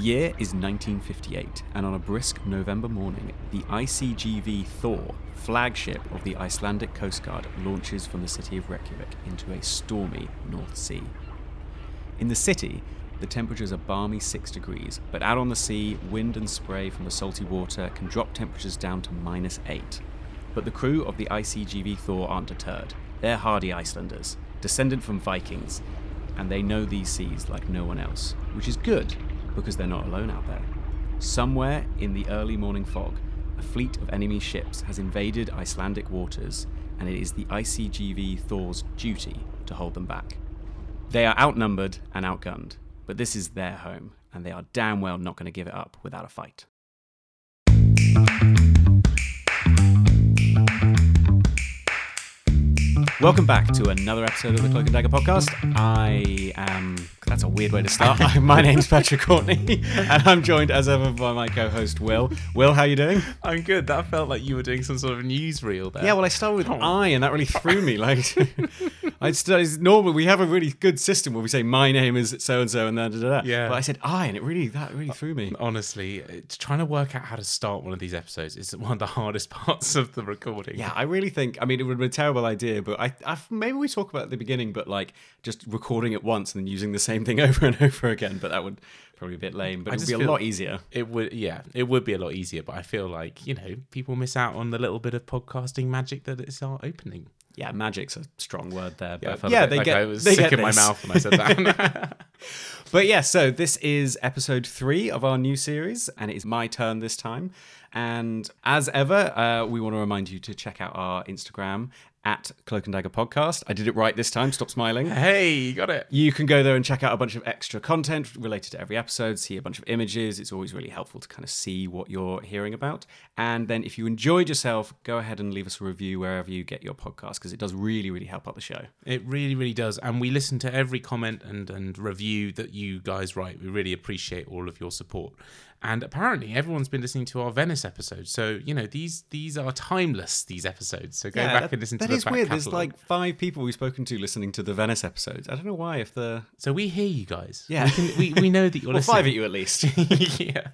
year is 1958, and on a brisk November morning, the ICGV Thor, flagship of the Icelandic Coast Guard, launches from the city of Reykjavik into a stormy North Sea. In the city, the temperatures are balmy 6 degrees, but out on the sea, wind and spray from the salty water can drop temperatures down to minus 8. But the crew of the ICGV Thor aren't deterred. They're hardy Icelanders, descendant from Vikings, and they know these seas like no one else, which is good because they're not alone out there. Somewhere in the early morning fog, a fleet of enemy ships has invaded Icelandic waters, and it is the ICGV Thor's duty to hold them back. They are outnumbered and outgunned, but this is their home, and they are damn well not going to give it up without a fight. Welcome back to another episode of the Cloak and Dagger podcast. I am. That's a weird way to start. my name's Patrick Courtney, and I'm joined as ever by my co-host Will. Will, how are you doing? I'm good. That felt like you were doing some sort of newsreel there. Yeah, well, I started with I, and that really threw me. Like, I started, normally we have a really good system where we say my name is so and so, and then da, da, da. Yeah. But I said I, and it really that really threw me. Uh, honestly, it's trying to work out how to start one of these episodes is one of the hardest parts of the recording. Yeah, I really think. I mean, it would be a terrible idea, but I, I maybe we talk about at the beginning, but like just recording it once and then using the same thing over and over again. But that would probably be a bit lame. But it would be a lot easier. It would, yeah, it would be a lot easier, but I feel like you know people miss out on the little bit of podcasting magic that is our opening. Yeah, magic's a strong word there. Yeah, I But felt yeah, they like get. I was they sick in my mouth when I said that. But yeah, so this is episode three of our new series, and it is my turn this time. And as ever, uh, we want to remind you to check out our Instagram at Cloak and Dagger Podcast. I did it right this time. Stop smiling. hey, you got it. You can go there and check out a bunch of extra content related to every episode, see a bunch of images. It's always really helpful to kind of see what you're hearing about. And then if you enjoyed yourself, go ahead and leave us a review wherever you get your podcast because it does really, really help out the show. It really, really does. And we listen to every comment and, and review that you guys write. We really appreciate all of your support. And apparently everyone's been listening to our Venice episode. So, you know, these these are timeless, these episodes. So go back that- and listen to that the is back weird. There's like five people we've spoken to listening to the Venice episodes. I don't know why. If the So we hear you guys. Yeah. We, can, we, we know that you're well, listening. five of you at least. yeah.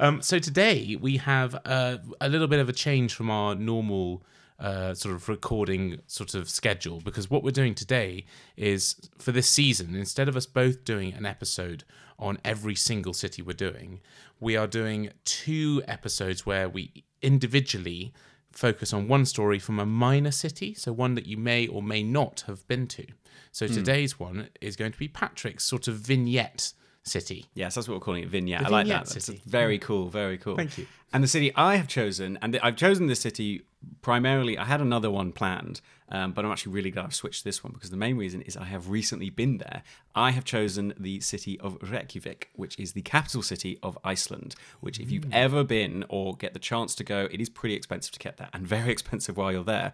Um, so today we have uh, a little bit of a change from our normal uh, sort of recording sort of schedule because what we're doing today is for this season, instead of us both doing an episode on every single city we're doing, we are doing two episodes where we individually focus on one story from a minor city, so one that you may or may not have been to. So hmm. today's one is going to be Patrick's sort of vignette city. Yes, that's what we're calling it. Vignette. The I like vignette that. That's very cool. Very cool. Thank you. And the city I have chosen, and I've chosen this city primarily. I had another one planned, um, but I'm actually really glad I've switched to this one because the main reason is I have recently been there. I have chosen the city of Reykjavik, which is the capital city of Iceland. Which, if you've ever been or get the chance to go, it is pretty expensive to get there, and very expensive while you're there,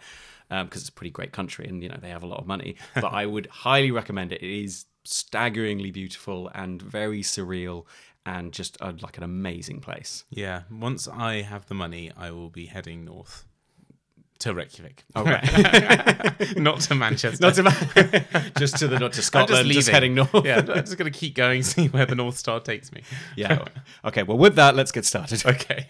because it's a pretty great country and you know they have a lot of money. But I would highly recommend it. It is staggeringly beautiful and very surreal and just uh, like an amazing place. Yeah, once I have the money, I will be heading north to Reykjavik. Oh, okay. not to Manchester. not to just to the not to I'm Scotland, just, leaving. heading north. Yeah, I'm just going to keep going, see where the North Star takes me. yeah. Okay. Well, with that, let's get started. Okay.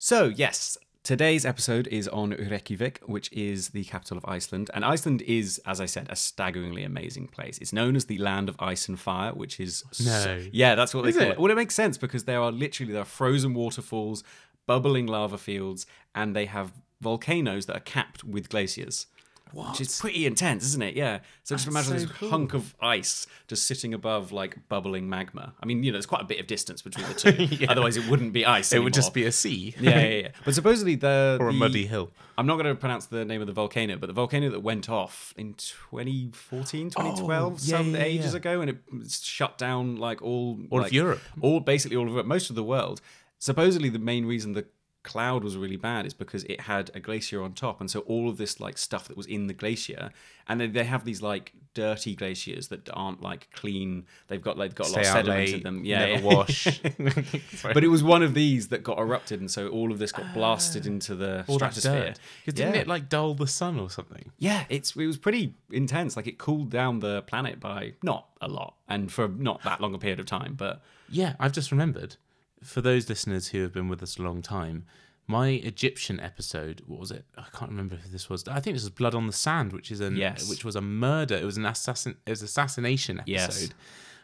So yes. Today's episode is on Reykjavik, which is the capital of Iceland. And Iceland is, as I said, a staggeringly amazing place. It's known as the land of ice and fire, which is so- No. yeah, that's what they Is call it? it. Well, it makes sense because there are literally there are frozen waterfalls, bubbling lava fields, and they have volcanoes that are capped with glaciers. Which is pretty intense, isn't it? Yeah. So just That's imagine so this cool. hunk of ice just sitting above like bubbling magma. I mean, you know, there's quite a bit of distance between the two. Yeah. Otherwise, it wouldn't be ice. It would just be a sea. yeah, yeah, yeah. But supposedly the or a the- muddy hill. I'm not going to pronounce the name of the volcano, but the volcano that went off in 2014, 2012, Oh, yeah, some yeah, ages ago, and it shut down like all All like, of Europe. all basically all of Europe, most of the world. Supposedly, the main reason the cloud was really bad is because it had a glacier on top, and so all of this like stuff that was in the glacier, and then they have these like dirty glaciers that aren't like clean. They've got like got a lot of sediment in them. Yeah, yeah. wash. but it was one of these that got erupted, and so all of this got blasted ah. into the stratosphere. dirt. 'Cause didn't Yeah. it like dull the sun or something? Yeah, it's it was pretty intense. Like it cooled down the planet by not a lot, and for not that long a period of time. But Yeah, I've just remembered. For those listeners who have been with us a long time, my Egyptian episode, what was it? I can't remember if this was. I think this was Blood on the Sand, which is an Yes. which was a murder. It was an assassin. It was assassination episode. Yes.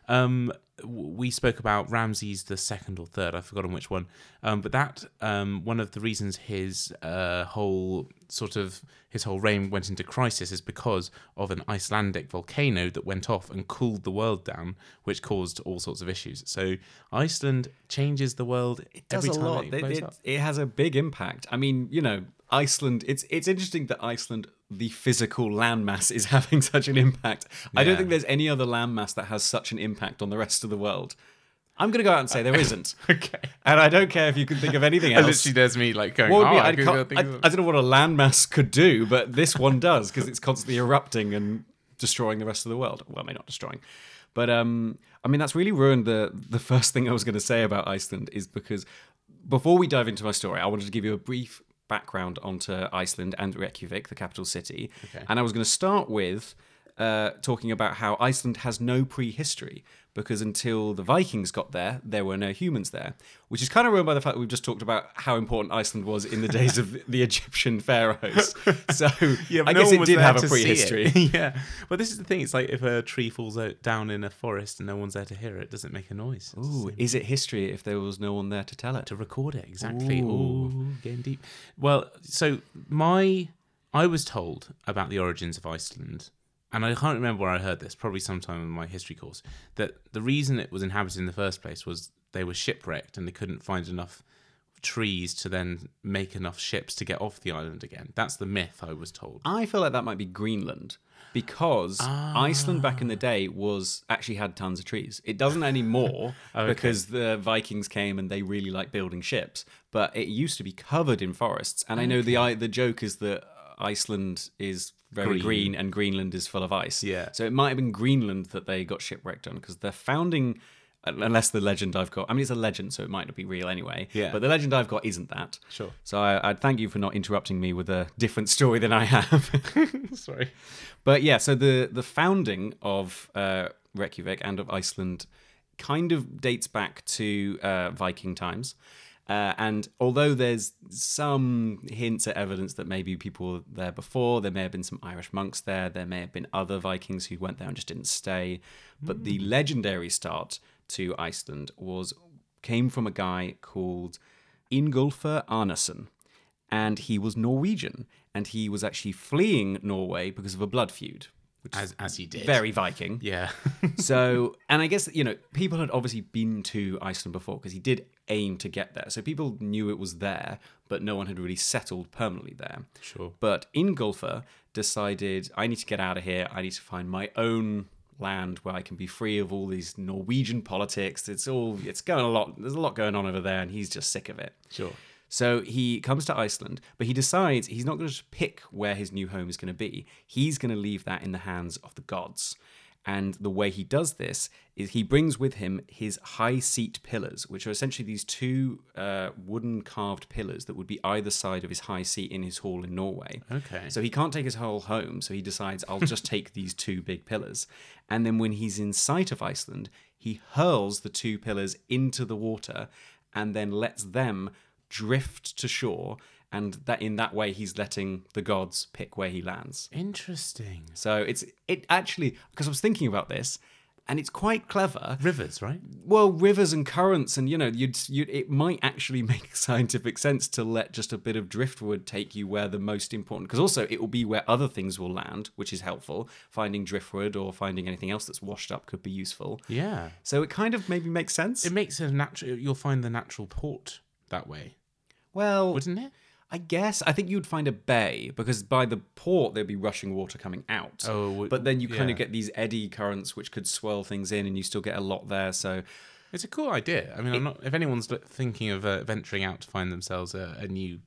Um, we spoke about Ramses the second or third. I've forgotten which one. Um, but that um, one of the reasons his uh, whole sort of his whole reign went into crisis is because of an Icelandic volcano that went off and cooled the world down, which caused all sorts of issues. So Iceland changes the world It does every a time lot. it It, it, it has a big impact. I mean, you know, Iceland. It's it's interesting that Iceland, the physical landmass, is having such an impact. I don't think there's any other landmass that has such an impact on the rest of the world. I'm going to go out and say there isn't, Okay. and I don't care if you can think of anything else. literally, there's me like going. What would oh, be- I, I, could can't- go think I- I don't know what a landmass could do, but this one does because it's constantly erupting and destroying the rest of the world. Well, maybe not destroying, but um, I mean that's really ruined the the first thing I was going to say about Iceland is because before we dive into my story, I wanted to give you a brief background onto Iceland and Reykjavik, the capital city, Okay. and I was going to start with uh, talking about how Iceland has no prehistory because until the Vikings got there, there were no humans there, which is kind of ruined by the fact that we've just talked about how important Iceland was in the days of the Egyptian pharaohs. So Yeah, I no guess it did have a to see it. prehistory. yeah, but this is the thing. It's like if a tree falls out down in a forest and no one's there to hear it, does it make a noise? It's Ooh, is it history if there was no one there to tell it? to record it exactly. Ooh. Ooh, getting deep. Well, so my I was told about the origins of Iceland, and I can't remember where I heard this. Probably sometime in my history course. That the reason it was inhabited in the first place was they were shipwrecked and they couldn't find enough trees to then make enough ships to get off the island again. That's the myth I was told. I feel like that might be Greenland because ah. Iceland back in the day was actually had tons of trees. It doesn't anymore because the Vikings came and they really like building ships, but it used to be covered in forests. And I know the the joke is that Iceland is very Green. green. and Greenland is full of ice. Yeah. So it might have been Greenland that they got shipwrecked on because the founding unless the legend I've got I mean it's a legend so it might not be real anyway. Yeah. But the legend I've got isn't that. Sure. So I, I'd thank you for not interrupting me with a different story than I have. Sorry. but yeah, so the the founding of uh, Reykjavik and of Iceland kind of dates back to uh, Viking times. Uh, and although there's some hints at evidence that maybe people were there before, there may have been some Irish monks there, there may have been other Vikings who went there and just didn't stay. But the legendary start to Iceland was came from a guy called Ingolfur Arnason. And he was Norwegian, and he was actually fleeing Norway because of a blood feud, which As as he did. very Viking. Yeah. So, and I guess you know people had obviously been to Iceland before because he did aim to get there, so people knew it was there, but no one had really settled permanently there. sure. But Ingolfur decided, I need to get out of here. I need to find my own land where I can be free of all these Norwegian politics. It's all, it's going a lot. There's a lot going on over there, and he's just sick of it. Sure. So he comes to Iceland, but he decides he's not going to pick where his new home is going to be. He's going to leave that in the hands of the gods. And the way he does this is he brings with him his high seat pillars, which are essentially these two uh, wooden carved pillars that would be either side of his high seat in his hall in Norway. Okay. So he can't take his whole home, so he decides, I'll just take these two big pillars. And then when he's in sight of Iceland, he hurls the two pillars into the water and then lets them drift to shore. And that in that way, he's letting the gods pick where he lands. Interesting. So it's it actually because I was thinking about this, and it's quite clever. Rivers, right? Well, rivers and currents, and you know, you'd, you'd it might actually make scientific sense to let just a bit of driftwood take you where the most important. Because also, it will be where other things will land, which is helpful. Finding driftwood or finding anything else that's washed up could be useful. Yeah. So it kind of maybe makes sense. It makes a natural. You'll find the natural port that way, well, wouldn't it? I guess I think you'd find a bay because by the port there'd be rushing water coming out. Oh, but then you kind of get these eddy currents which could swirl things in, and you still get a lot there. So It's a cool idea. I mean, I'm not, if anyone's thinking of uh, venturing out to find themselves a a new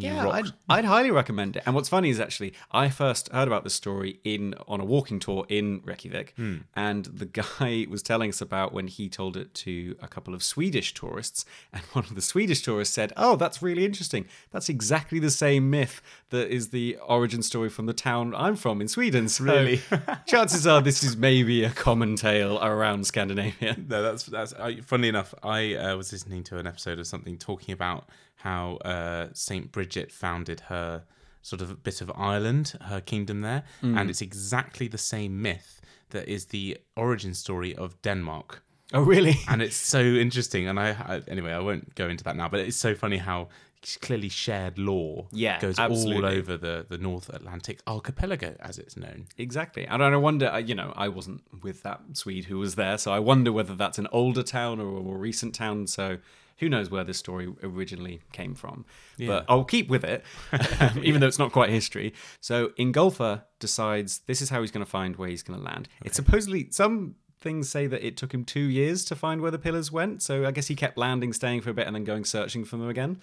Yeah, I'd, I'd highly recommend it. And what's funny is actually, I first heard about this story in on a walking tour in Reykjavik, and the guy was telling us about when he told it to a couple of Swedish tourists, and one of the Swedish tourists said, "Oh, that's really interesting. That's exactly the same myth that is the origin story from the town I'm from in Sweden." So Really? chances are this is maybe a common tale around Scandinavia. No, that's that's. I, funnily enough, I uh, was listening to an episode of something talking about how uh, Saint Bridget founded her sort of bit of Ireland, her kingdom there, and it's exactly the same myth that is the origin story of Denmark. Oh, really? And it's so interesting. And I, I anyway, I won't go into that now. But it's so funny how clearly shared lore Yeah, goes all over the the North Atlantic archipelago, as it's known. Exactly. And I wonder, you know, I wasn't with that Swede who was there, so I wonder whether that's an older town or a more recent town. So who knows where this story originally came from. But I'll keep with it, even though it's not quite history. So Ingolfur decides this is how he's going to find where he's going to land. It's supposedly some. Things say that it took him two years to find where the pillars went, so I guess he kept landing, staying for a bit, and then going searching for them again,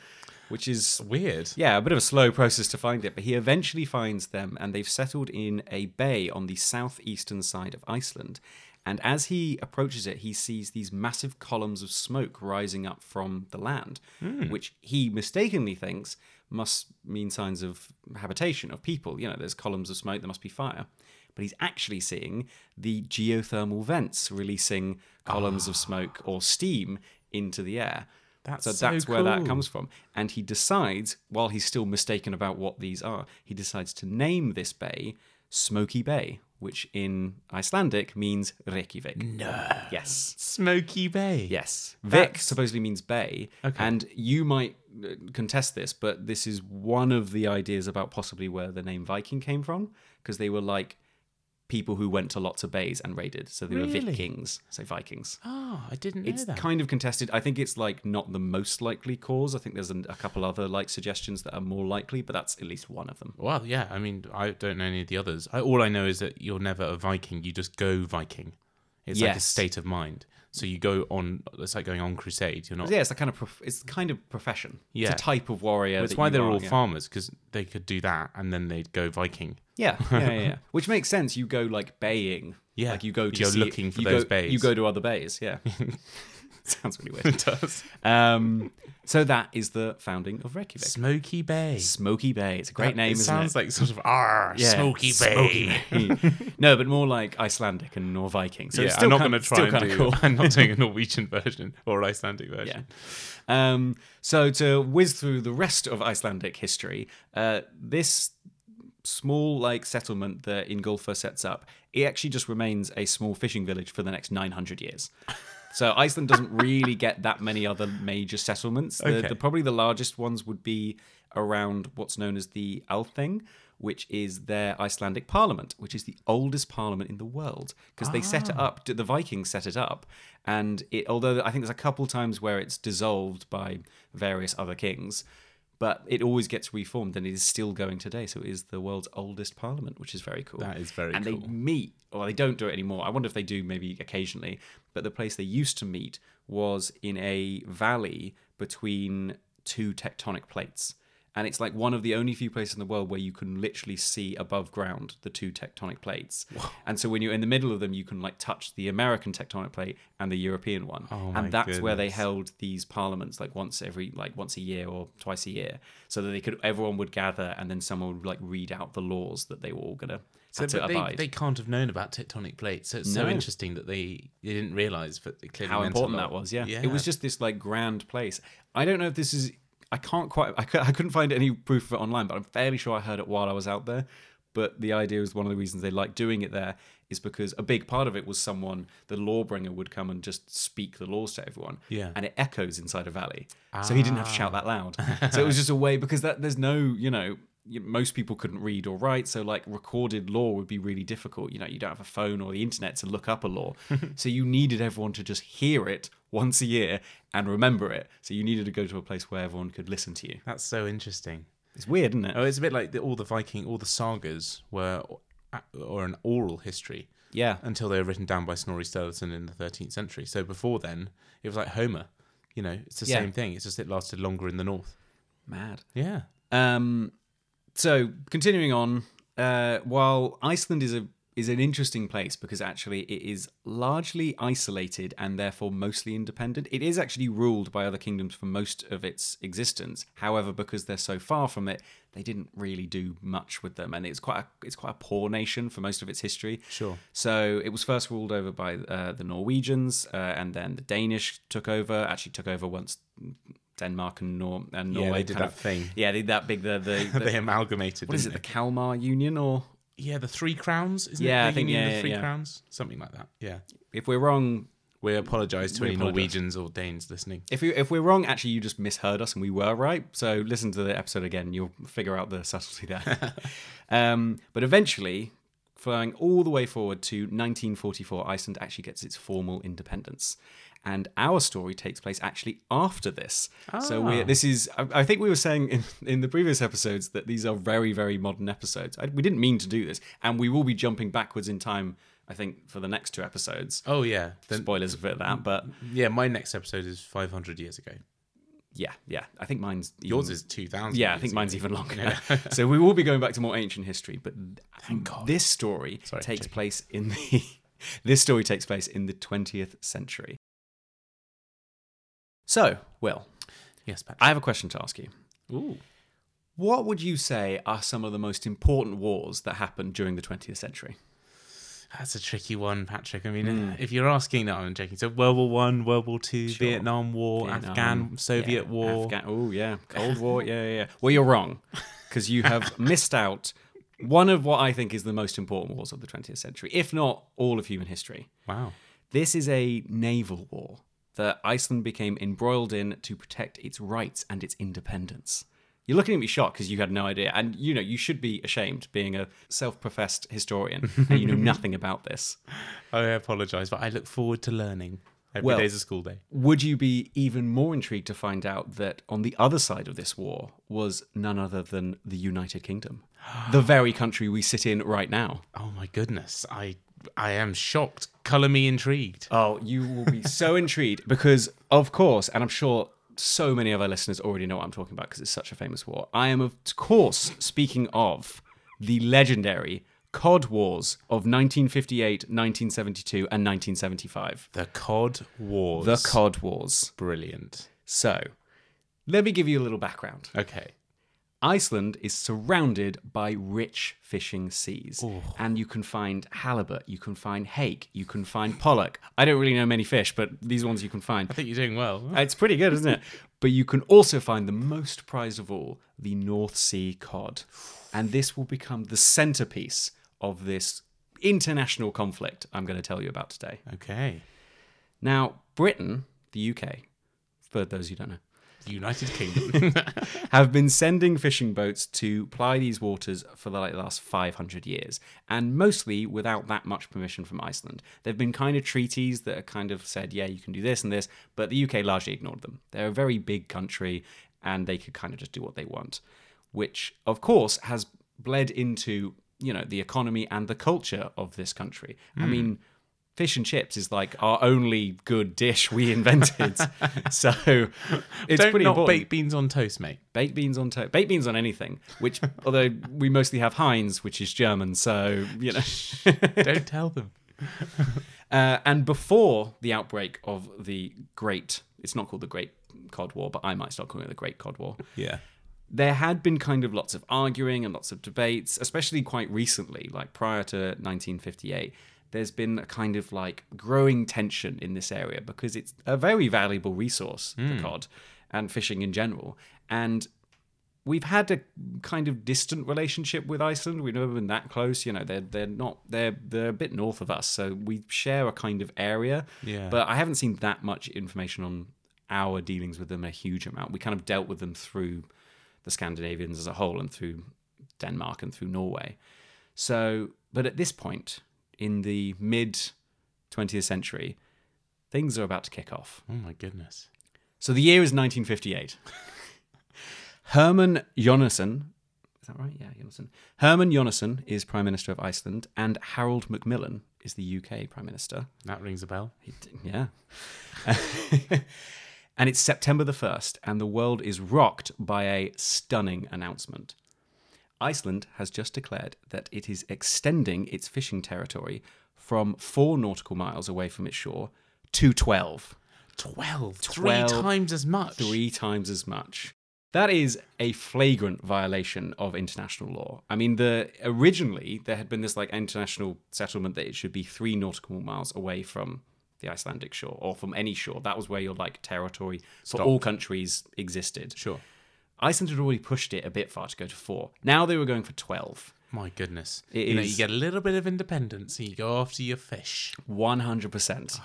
which is Weird. yeah, a bit of a slow process to find it, but he eventually finds them and they've settled in a bay on the southeastern side of Iceland. And as he approaches it, he sees these massive columns of smoke rising up from the land, hmm. which he mistakenly thinks must mean signs of habitation, of people. You know, there's columns of smoke, there must be fire. But he's actually seeing the geothermal vents releasing columns of ah. smoke or steam into the air. That's so so that's where that comes from. And he decides, while he's still mistaken about what these are, he decides to name this bay Smoky Bay, which in Icelandic means Reykjavik. No. Yes. Smoky Bay. Yes. Vik supposedly means bay. Okay. And you might uh, contest this, but this is one of the ideas about possibly where the name Viking came from, because they were like people who went to lots of bays and raided. So they were Vikings, so Vikings. Oh, I didn't know It's that. kind of contested. I think it's like not the most likely cause. I think there's an, a couple other like suggestions that are more likely, but that's at least one of them. Well, yeah. I mean, I don't know any of the others. I, all I know is that you're never a Viking. You just go Viking. It's like a state of mind. So you go on. It's like going on crusade. You're not. Yeah, it's a kind of prof- it's kind of profession. Yeah. it's a type of warrior. That's that why they're are, all yeah. farmers because they could do that and then they'd go Viking. Yeah, yeah, yeah, yeah. Which makes sense. You go like baying. Yeah, like you go to you see, looking for those go, bays. You go to other bays. Yeah, sounds really weird. It does. Um, so that is the founding of Reykjavik. Smoky Bay. Smoky Bay. It's a great name. It isn't sounds it? like sort of ah Yeah, Smoky Bay. Bay. no, but more like Icelandic and Nor Viking. So yeah, it's I'm not going to try and do. cool. I'm not doing a Norwegian version or Icelandic version. Um, so to whiz through the rest of Icelandic history, uh, this small like settlement that Ingolfur sets up, it actually just remains a small fishing village for the next 900 years. So Iceland doesn't really get that many other major settlements. The, Okay. the probably the largest ones would be around what's known as the Althing, which is their Icelandic parliament, which is the oldest parliament in the world because they set it ah. up. The Vikings set it up, and it. Although I think there's a couple times where it's dissolved by various other kings, but it always gets reformed and it is still going today. So it is the world's oldest parliament, which is very cool. That is very cool. and cool. they meet, or they don't do it anymore. I wonder if they do maybe occasionally. But the place they used to meet was in a valley between two tectonic plates. And it's like one of the only few places in the world where you can literally see above ground the two tectonic plates. And so when you're in the middle of them, you can like touch the American tectonic plate and the European one. Oh and that's where they held these parliaments like once every like once a year or twice a year, so that they could everyone would gather and then someone would like read out the laws that they were all gonna So, have to but they, abide. they can't have known about tectonic plates. So it's so No. interesting that they, they didn't realize clearly how important that was. Yeah. yeah. it was just this like grand place. I don't know if this is. I can't quite. I, I couldn't find any proof of it online, but I'm fairly sure I heard it while I was out there. But the idea is one of the reasons they like doing it there is because a big part of it was someone, the lawbringer, would come and just speak the laws to everyone. Yeah. And it echoes inside a valley, so he didn't have to shout that loud. so it was ah. just a way because that there's no, you know. Most people couldn't read or write, so like recorded law would be really difficult. You know, you don't have a phone or the internet to look up a law, so you needed everyone to just hear it once a year and remember it. So you needed to go to a place where everyone could listen to you. That's so interesting. It's weird, isn't it? Oh, it's a bit like the, all the Viking, all the sagas were, or an oral history Yeah. until they were written down by Snorri Sturluson in the 13th century. So before then, it was like Homer. You know, it's the Yeah. same thing. It's just it lasted longer in the north. Mad. Yeah. Um, so continuing on, uh, while Iceland is a is an interesting place because actually it is largely isolated and therefore mostly independent. It is actually ruled by other kingdoms for most of its existence. However, because they're so far from it, they didn't really do much with them, and it's quite a, it's quite a poor nation for most of its history. Sure. So it was first ruled over by uh, the Norwegians, uh, and then the Danish took over. Actually, took over once Denmark and, Nor- and Yeah, Norway they did that of- thing. Yeah, they did that big the the, the they amalgamated. what is it? didn't The Kalmar Union, or? Yeah, the Three Crowns. Isn't Yeah, it? I think- Union of yeah, the Three yeah. Crowns, something like that. Yeah. if we're wrong, We apologise to We any apologise. Norwegians or Danes listening. if you if we're wrong, actually you just misheard us and we were right. So listen to the episode again, you'll figure out the subtlety there. um, but eventually, flying all the way forward to 1944, Iceland actually gets its formal independence. And our story takes place actually after this. So we Ah. this is I, I think we were saying in, in the previous episodes that these are very very modern episodes. I, we didn't mean to do this, and we will be jumping backwards in time. I think for the next two episodes. Oh yeah. Then, Spoilers for that, but yeah, my next episode is 500 years ago. yeah, yeah. I think mine's even- Yours is 2000. Yeah, I think ago. mine's even longer. so we will be going back to more ancient history, but Thank God. this story Sorry, takes place in the this story takes place in the 20th century. So, Will, Yes, Patrick. I have a question to ask you. Ooh. What would you say are some of the most important wars that happened during the 20th century? That's a tricky one, Patrick. I mean, Hmm. if you're asking, no, I'm joking. So World War One, World War Two, Sure. Vietnam War, Vietnam, Afghan, Soviet yeah, War. Afghan, oh, yeah. Cold War. Yeah, yeah, yeah. Well, you're wrong because you have missed out one of what I think is the most important wars of the 20th century, if not all of human history. Wow. This is a naval war that Iceland became embroiled in to protect its rights and its independence. You're looking at me shocked because you had no idea. And you know, you should be ashamed being a self professed historian and you know nothing about this. I apologise, but I look forward to learning. Every Well- day's a school day. Would you be even more intrigued to find out that on the other side of this war was none other than the United Kingdom, the very country we sit in right now? Oh my goodness, I I am shocked. Colour me intrigued. Oh, you will be so intrigued because, of course, and I'm sure so many of our listeners already know what I'm talking about because it's such a famous war. I am, of course, speaking of the legendary Cod Wars of 1958, 1972, and 1975. The Cod Wars. The Cod Wars. Brilliant. So, let me give you a little background. Okay. Iceland is surrounded by rich fishing seas, and you can find halibut, you can find hake, you can find pollock. I don't really know many fish, but these ones you can find. I think you're doing well. Uh, it's pretty good, isn't it? But you can also find the most prized of all, the North Sea cod. And this will become the centerpiece of this international conflict I'm going to tell you about today. Okay. Now, Britain, the UK, for those who don't know, United Kingdom. have been sending fishing boats to ply these waters for the like, last 500 years, and mostly without that much permission from Iceland. There've been kind of treaties that have kind of said, yeah, you can do this and this, but the UK largely ignored them. They're a very big country, and they could kind of just do what they want, which, of course, has bled into you know the economy and the culture of this country. I hmm. mean. Fish and chips is like our only good dish we invented, so it's Don't pretty not important baked beans on toast, mate. baked beans on toast baked beans on anything which although we mostly have heinz which is german so you know Don't tell them. uh, and before the outbreak of the great it's not called the great cod war but i might start calling it the great cod war Yeah. there had been kind of lots of arguing and lots of debates especially quite recently like prior to 1958 there's been a kind of like growing tension in this area because it's a very valuable resource the hmm. cod and fishing in general and we've had a kind of distant relationship with Iceland. We've never been that close. You know, they're they're not they're they're a bit north of us, so we share a kind of area. Yeah. But I haven't seen that much information on our dealings with them a huge amount. We kind of dealt with them through the Scandinavians as a whole and through Denmark and through Norway. So, but at this point in the mid 20th century, things are about to kick off. Oh my goodness. So the year is 1958. Hermann Jonasson Is that right? Yeah, Jonasson. Hermann Jonasson is Prime Minister of Iceland, and Harold Macmillan is the UK Prime Minister. That rings a bell. Yeah. and it's September the 1st, and the world is rocked by a stunning announcement. Iceland has just declared that it is extending its fishing territory from four nautical miles away from its shore to 12. 12. Three times as much. Three times as much. That is a flagrant violation of international law. I mean, the originally there had been this like international settlement that it should be three nautical miles away from the Icelandic shore or from any shore. That was where your like territory for all countries existed. Sure. Iceland had already pushed it a bit far to go to four. Now they were going for twelve. My goodness. It you know, you get a little bit of independence and you go after your fish. 100%.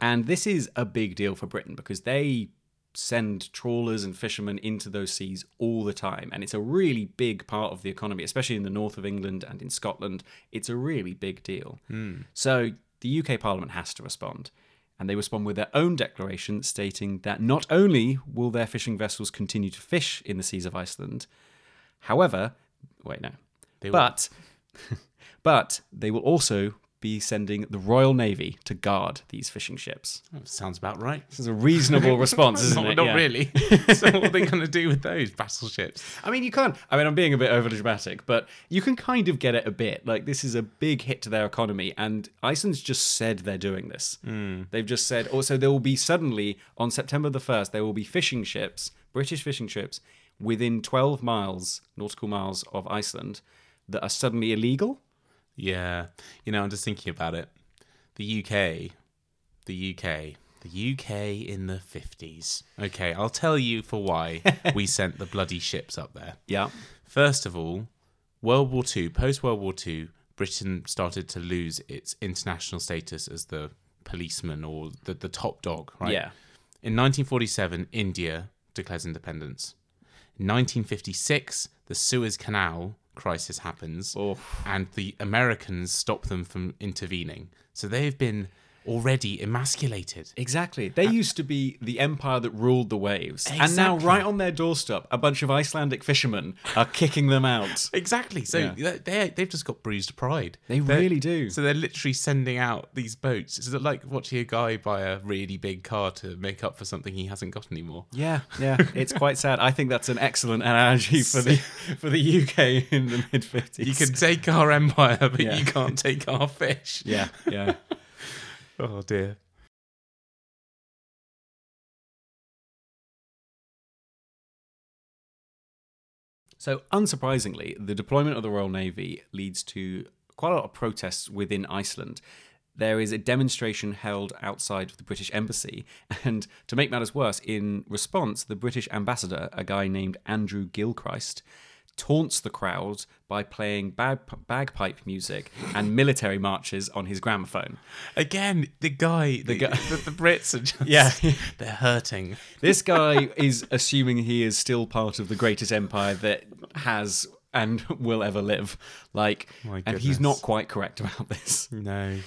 And this is a big deal for Britain because they send trawlers and fishermen into those seas all the time. And it's a really big part of the economy, especially in the north of England and in Scotland. It's a really big deal. Hmm. So the UK Parliament has to respond. And they respond with their own declaration stating that not only will their fishing vessels continue to fish in the seas of Iceland, however, wait, no. They but but they will also be sending the Royal Navy to guard these fishing ships. That sounds about right. This is a reasonable response, isn't not it? not Yeah. really. so what are they going to do with those battleships? I mean, you can't. I mean, I'm being a bit over dramatic, but you can kind of get it a bit. Like, this is a big hit to their economy, and Iceland's just said they're doing this. Hmm. They've just said, oh, also, there will be suddenly, on September the 1st, there will be fishing ships, British fishing ships, within 12 miles, nautical miles of Iceland, that are suddenly illegal. Yeah. You know, I'm just thinking about it. The UK, the UK, the UK in the 50s. Okay, I'll tell you for why we sent the bloody ships up there. Yeah. First of all, World War II, post World War II, Britain started to lose its international status as the policeman or the, the top dog, right? Yeah. In 1947, India declares independence. In 1956, the Suez Canal crisis happens, Oh. and the Americans stop them from intervening. So they've been already emasculated. Exactly. They uh, used to be the empire that ruled the waves. And now, right on their doorstep, a bunch of Icelandic fishermen are kicking them out. Exactly. So Yeah. they they they've just got bruised pride. They They're- really do. So they're literally sending out these boats. It's like watching a guy buy a really big car to make up for something he hasn't got anymore. Yeah, yeah, it's quite sad. I think that's an excellent analogy for the for the UK in the mid fifties. You can take our empire, but Yeah. you can't take our fish. yeah, yeah. Oh dear. Er- so, unsurprisingly, the deployment of the Royal Navy leads to quite a lot of protests within Iceland. There is a demonstration held outside of the British embassy, and to make matters worse, in response, the British ambassador, a guy named Andrew Gilchrist, taunts the crowd by playing bag- bagpipe music and military marches on his gramophone. Again, the guy, the, guy- the, the Brits are just Yeah. they're hurting. This guy is assuming he is still part of the greatest empire that has and will ever live. Like, and he's not quite correct about this. No.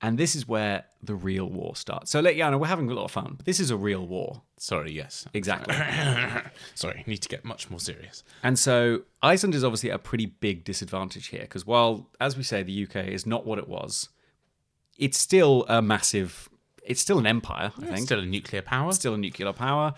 And this is where the real war starts. So, yeah, no, we're having a lot of fun, but this is a real war. Sorry, yes. Exactly. Sorry, need to get much more serious. and so, Iceland is obviously at a pretty big disadvantage here because while, as we say, the UK is not what it was, it's still a massive. It's still an empire, I think. Still a nuclear power. still a nuclear power,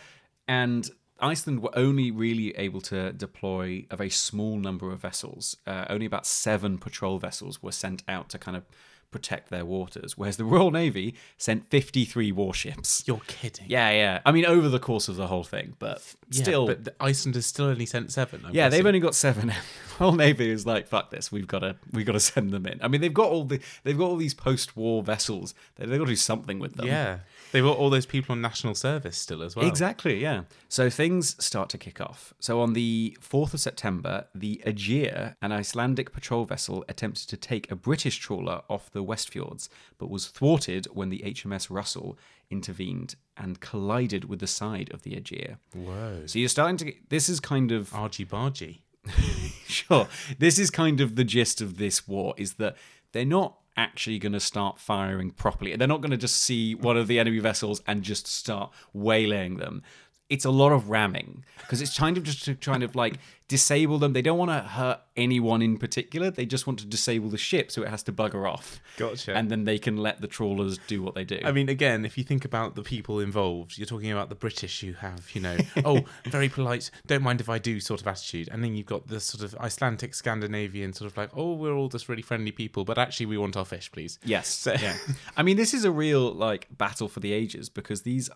and Iceland were only really able to deploy a very small number of vessels. Uh, only about seven patrol vessels were sent out to kind of protect their waters, whereas the Royal Navy sent 53 warships. You're kidding. Yeah, yeah. I mean, over the course of the whole thing, but Yeah, still. but the Iceland has still only sent 7 I'm yeah, they've only got seven. Royal Navy is like, fuck this. We've got to, we've got to send them in. I mean, they've got all the, they've got all these post-war vessels. They've got to do something with them. Yeah, they've got all those people on national service still as well. Exactly, yeah. So things start to kick off. So on the 4th of September, the Aegir, an Icelandic patrol vessel, attempted to take a British trawler off the West Fjords, but was thwarted when the HMS Russell intervened and collided with the side of the Aegir. Whoa. So you're starting to get, this is kind of Argy bargy. sure. This is kind of the gist of this war is that they're not actually going to start firing properly. They're not going to just see one of the enemy vessels and just start waylaying them. It's a lot of ramming because it's kind of just to kind of like disable them. They don't want to hurt anyone in particular. They just want to disable the ship so it has to bugger off. Gotcha. And then they can let the trawlers do what they do. I mean, again, if you think about the people involved, you're talking about the British who have, you know, oh, very polite, don't mind if I do sort of attitude. And then you've got the sort of Icelandic, Scandinavian sort of like, oh, we're all just really friendly people, but actually we want our fish, please. Yes. yeah. I mean, this is a real like battle for the ages because these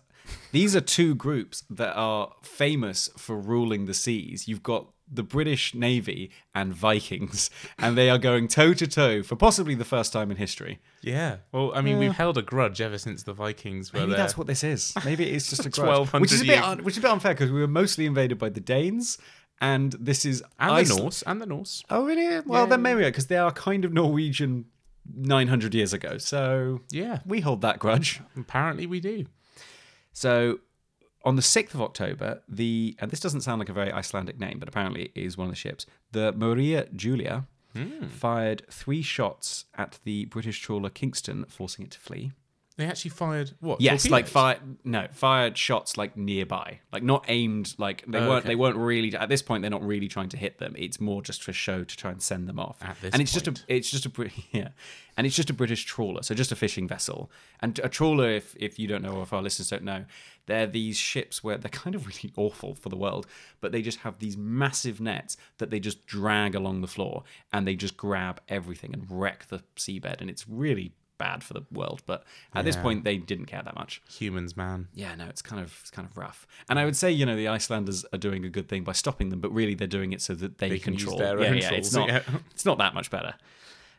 these are two groups that are famous for ruling the seas. You've got the British Navy and Vikings, and they are going toe to toe for possibly the first time in history. Yeah. Well, I mean, we've held a grudge ever since the Vikings were Maybe there. that's what this is. Maybe it's just a grudge, 1200 which is a bit years. un- which is a bit unfair because we were mostly invaded by the Danes, and this is and the Norse, and the Norse. Oh, really? Well, then maybe because they are kind of Norwegian. 900 years ago. So Yeah. we hold that grudge. Apparently we do. So on the 6th of October, the and this doesn't sound like a very Icelandic name, but apparently it is one of the ships. The Maria Julia hmm. fired three shots at the British trawler Kingston, forcing it to flee. They actually fired what? Yes, like torpedoes? fired no, fired shots like nearby. Like not aimed like they Oh, weren't okay. they weren't really at this point they're not really trying to hit them. It's more just for show to try and send them off. At this and it's just a it's just a yeah. And it's just a British trawler, so just a fishing vessel. And a trawler if if you don't know or if our listeners don't know, they're these ships where they're kind of really awful for the world, but they just have these massive nets that they just drag along the floor and they just grab everything and wreck the seabed and it's really bad for the world, but at this point they didn't care that much. humans, man. Yeah, no, it's kind of it's kind of rough. And I would say, you know, the Icelanders are doing a good thing by stopping them, but really they're doing it so that they, They control. their yeah, yeah, it's not yeah. it's not that much better.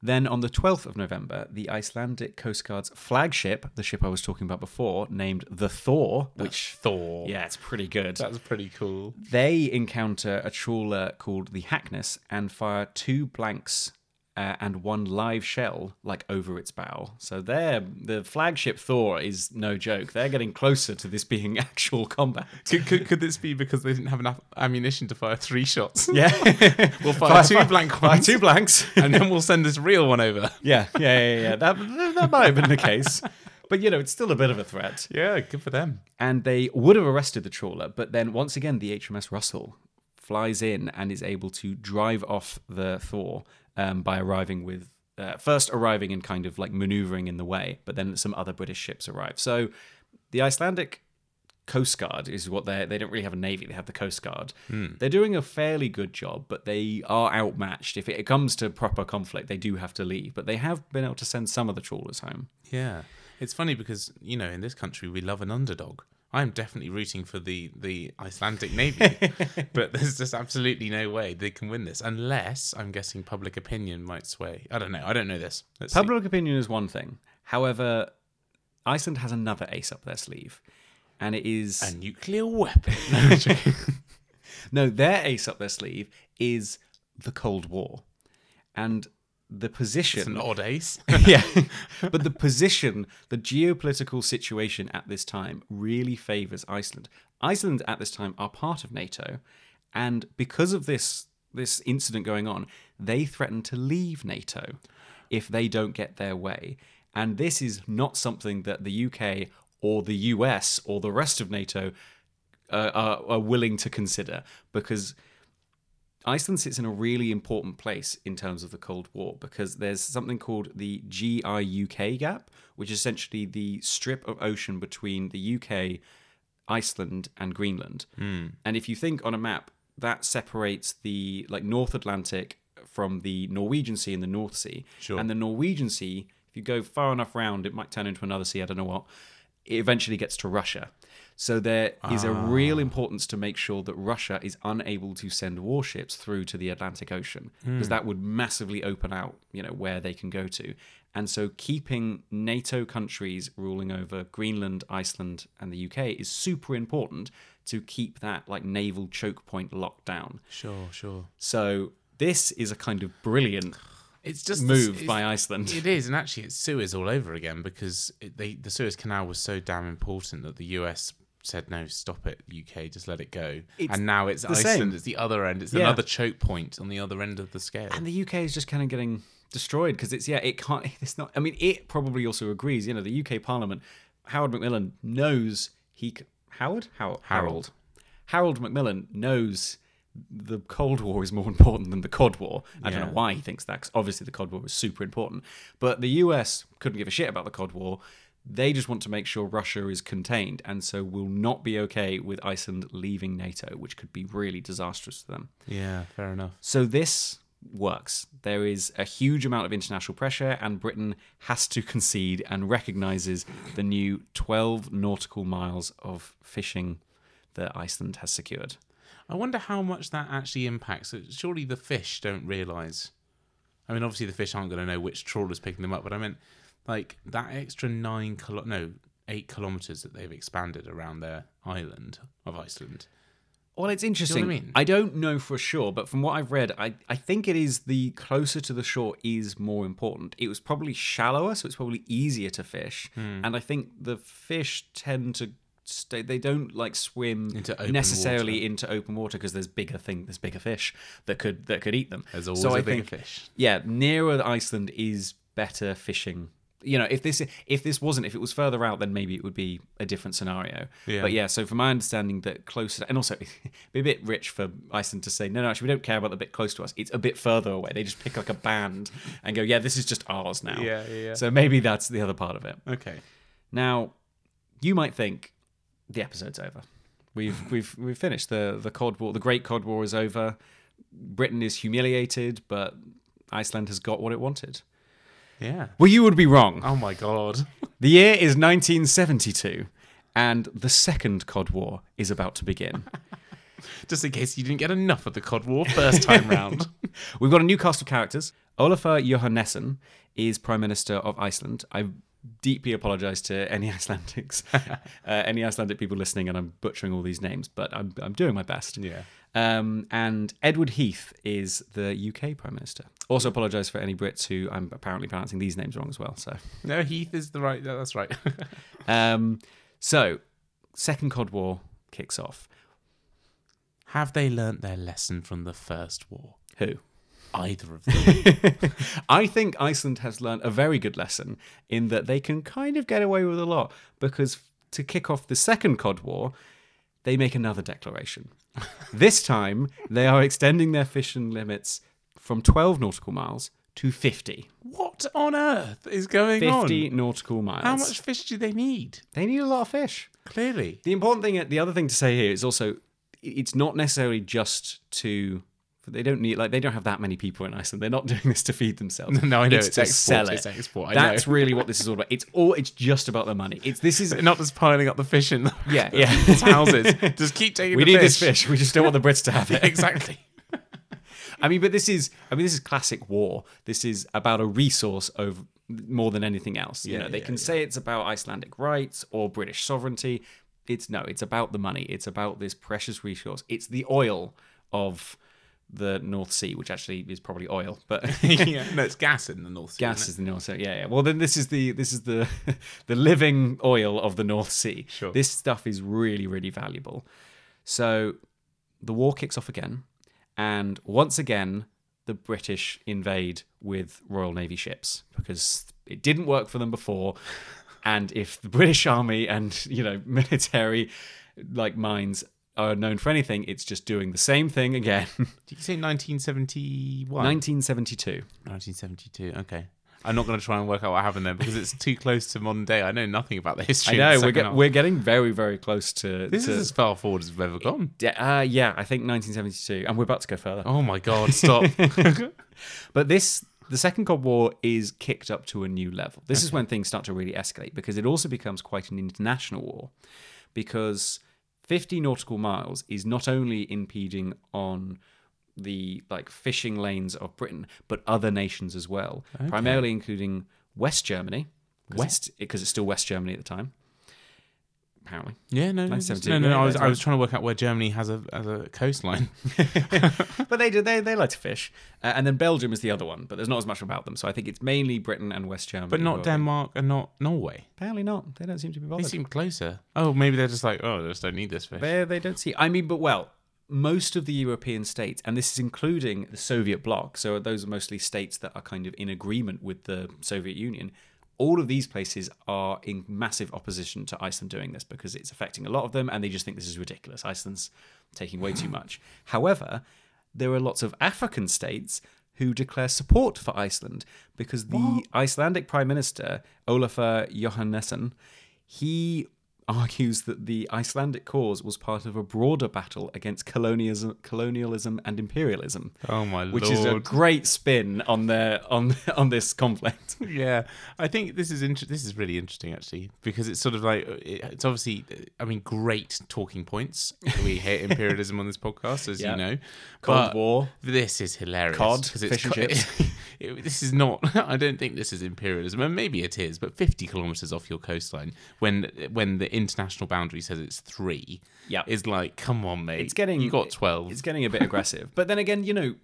Then on the 12th of November, the Icelandic Coast Guard's flagship, the ship I was talking about before, named the Thor, which Thor. yeah, it's pretty good. That's pretty cool. They encounter a trawler called the Hackness and fire two blanks uh, and one live shell like over its bow. So they're the flagship Thor is no joke. They're getting closer to this being actual combat. Could, could, could this be because they didn't have enough ammunition to fire three shots? Yeah, We'll fire, two blank fire ones, two blanks. and then we'll send this real one over. yeah, yeah, yeah, yeah. That that might have been the case, but you know, it's still a bit of a threat. Yeah, good for them. and they would have arrested the trawler, but then once again the HMS Russell flies in and is able to drive off the Thor um, by arriving with uh, first arriving and kind of like maneuvering in the way, but then some other British ships arrive. So the Icelandic Coast Guard is what they they don't really have a navy; they have the Coast Guard. They're doing a fairly good job, but they are outmatched. If it comes to proper conflict, they do have to leave. But they have been able to send some of the trawlers home. Yeah, it's funny because you know in this country we love an underdog. I'm definitely rooting for the the Icelandic Navy, but there's just absolutely no way they can win this unless I'm guessing public opinion might sway. I don't know. I don't know this. Let's see. Public opinion is one thing. However, Iceland has another ace up their sleeve, and it is a nuclear weapon. No, I'm joking. no, their ace up their sleeve is the Cold War, and the it's position. an odd ace. yeah, but the position, the geopolitical situation at this time really favors Iceland. Iceland at this time are part of NATO, and because of this this incident going on, they threaten to leave NATO if they don't get their way. And this is not something that the UK or the US or the rest of NATO uh, are, are willing to consider because Iceland sits in a really important place in terms of the Cold War because there's something called the GIUK gap, which is essentially the strip of ocean between the UK, Iceland, and Greenland. Hmm. And if you think on a map, that separates the like North Atlantic from the Norwegian Sea and the North Sea. Sure. And the Norwegian Sea, if you go far enough round, it might turn into another sea. I don't know what. It eventually gets to Russia. So there is a real ah. importance to make sure that Russia is unable to send warships through to the Atlantic Ocean because hmm. that would massively open out, you know, where they can go to. And so keeping NATO countries ruling over Greenland, Iceland, and the UK is super important to keep that like naval choke point locked down. sure, sure. So this is a kind of brilliant It's just move by Iceland. It is, and actually, it's Suez all over again because it, they, the Suez Canal was so damn important that the US said no, stop it, UK, just let it go. It's and now it's Iceland. same. It's the other end. It's Yeah. another choke point on the other end of the scale. and the UK is just kind of getting destroyed because it's yeah it can't it's not I mean it probably also agrees you know the UK Parliament Howard Macmillan knows he Howard How- Harold Harold Macmillan knows the Cold War is more important than the Cod War. I don't know why he thinks that. obviously, the Cod War was super important, but the US couldn't give a shit about the Cod War. They just want to make sure Russia is contained, and so will not be okay with Iceland leaving NATO, which could be really disastrous to them. Yeah, fair enough. So this works. There is a huge amount of international pressure, and Britain has to concede and recognises the new 12 nautical miles of fishing that Iceland has secured. I wonder how much that actually impacts. it. Surely the fish don't realise. I mean, obviously the fish aren't going to know which trawler's picking them up, but I meant like that extra nine kilo, no, eight kilometers that they've expanded around their island of Iceland. Well, it's interesting. I mean? I don't know for sure, but from what I've read, I, I think it is the closer to the shore is more important. It was probably shallower, so it's probably easier to fish. Hmm. And I think the fish tend to stay, they don't like swim Into necessarily water. into open water because there's bigger thing, there's bigger fish that could that could eat them. There's always so a I bigger think, fish. Yeah, nearer Iceland is better fishing. You know, if this if this wasn't if it was further out, then maybe it would be a different scenario. Yeah. But yeah, so from my understanding, that closer, and also it'd be a bit rich for Iceland to say, no, no, actually, we don't care about the bit close to us. It's a bit further away. They just pick like a band and go, yeah, this is just ours now. Yeah, yeah, yeah. So maybe that's the other part of it. Okay. Now, you might think the episode's over. We've we've we've finished the the Cod War. The Great Cod War is over. Britain is humiliated, but Iceland has got what it wanted. Yeah. Well, you would be wrong. Oh my god. The year is 1972, and the Second Cod War is about to begin. Just in case you didn't get enough of the Cod War first time round. We've got a new cast of characters. Olafur Johannesson is Prime Minister of Iceland. I deeply apologise to any Icelandics, uh, any Icelandic people listening, and I'm butchering all these names, but I'm, I'm doing my best. Yeah. Um, and Edward Heath is the UK Prime Minister. Also apologise for any Brits who I'm apparently pronouncing these names wrong as well. So, No, Heath is the right. That's right. um, so Second Cod War kicks off. Have they learnt their lesson from the first war? Who? Either of them. I think Iceland has learned a very good lesson in that they can kind of get away with a lot because to kick off the second Cod War, they make another declaration. This time, they are extending their fishing limits from 12 nautical miles to 50. what on earth is going 50 on? nautical miles. How much fish do they need? They need a lot of fish. Clearly. The important thing, the other thing to say here is also, it's not necessarily just to. They don't need like they don't have that many people in Iceland. They're not doing this to feed themselves. No, I know, it's to export, sell it. it's export, I That's know. really what this is all about. It's all. It's just about the money. It's this is. Not just piling up the fish in the Yeah, yeah. people's houses. Just keep taking We the need fish. this fish. We just don't want the Brits to have it. exactly. I mean, but this is. I mean, this is classic war. This is about a resource over more than anything else. You Yeah, know, they yeah, can yeah. say it's about Icelandic rights or British sovereignty. It's no. It's about the money. It's about this precious resource. It's the oil of the North Sea, which actually is probably oil, but yeah. No, it's gas in the North Sea. gas isn't the North Sea. Yeah, yeah. Well, then this is the this is the the living oil of the North Sea. Sure. This stuff is really really valuable. So the war kicks off again, and once again the British invade with Royal Navy ships because it didn't work for them before. And if the British Army and you know military like mines are known for anything, it's just doing the same thing again. Did you say 1971? 1972. 1972. Okay. I'm not going to try and work out what happened there because it's too close to modern day. I know nothing about the I history. of the know we're get, we're getting very very close to. This to, is as far forward as we've ever gone. Yeah, uh, yeah, I think 1972, and we're about to go further. Oh my god! Stop. But this, the Second Cold War, is kicked up to a new level. This is when things start to really escalate because it also becomes quite an international war, because 50 nautical miles is not only impeding on the like fishing lanes of Britain, but other nations as well, primarily including West Germany, West because it's still West Germany at the time. Apparently, yeah, no, no, 1972, no, no. yeah, I was, I was trying to work out where Germany has a has a coastline. but they do they they like to fish, uh, and then Belgium is the other one, but there's not as much about them. So I think it's mainly Britain and West Germany, but not Denmark and not Norway. Apparently not. They don't seem to be bothered. They seem closer. Oh, maybe they're just like, oh, they just don't need this fish. They they don't see. I mean, but well, most of the European states, and this is including the Soviet bloc, so those are mostly states that are kind of in agreement with the Soviet Union, all of these places are in massive opposition to Iceland doing this because it's affecting a lot of them and they just think this is ridiculous. Iceland's taking way too much. However, there are lots of African states who declare support for Iceland because the Icelandic Prime Minister, Olafur Johannesson, he argues that the Icelandic cause was part of a broader battle against colonialism, colonialism and imperialism. Oh my lord which is a great spin on their on on this conflict. yeah, I think this is inter- this is really interesting actually because it's sort of like it's obviously I mean great talking points. We hate imperialism on this podcast, as Yeah. you know. Cold War. This is hilarious. Cod, 'cause it's fish and chips. it- this is not. I don't think this is imperialism, and maybe it is. But fifty kilometers off your coastline, when when the international boundary says it's three, Yeah. is like, come on, mate. It's getting you got twelve. It's getting a bit aggressive. But then again, you know,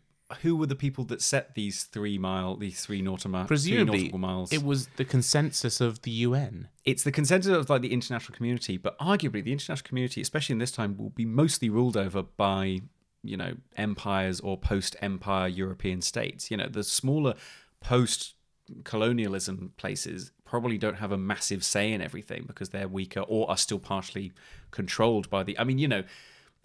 who were the people that set these three mile, these three nautical, three Presumably, nautical miles? it was the consensus of the UN. it's the consensus of like the international community, but arguably the international community, especially in this time, will be mostly ruled over by you know empires or post-empire European states. You know, the smaller post-colonialism places probably don't have a massive say in everything because they're weaker or are still partially controlled by the. I mean, you know.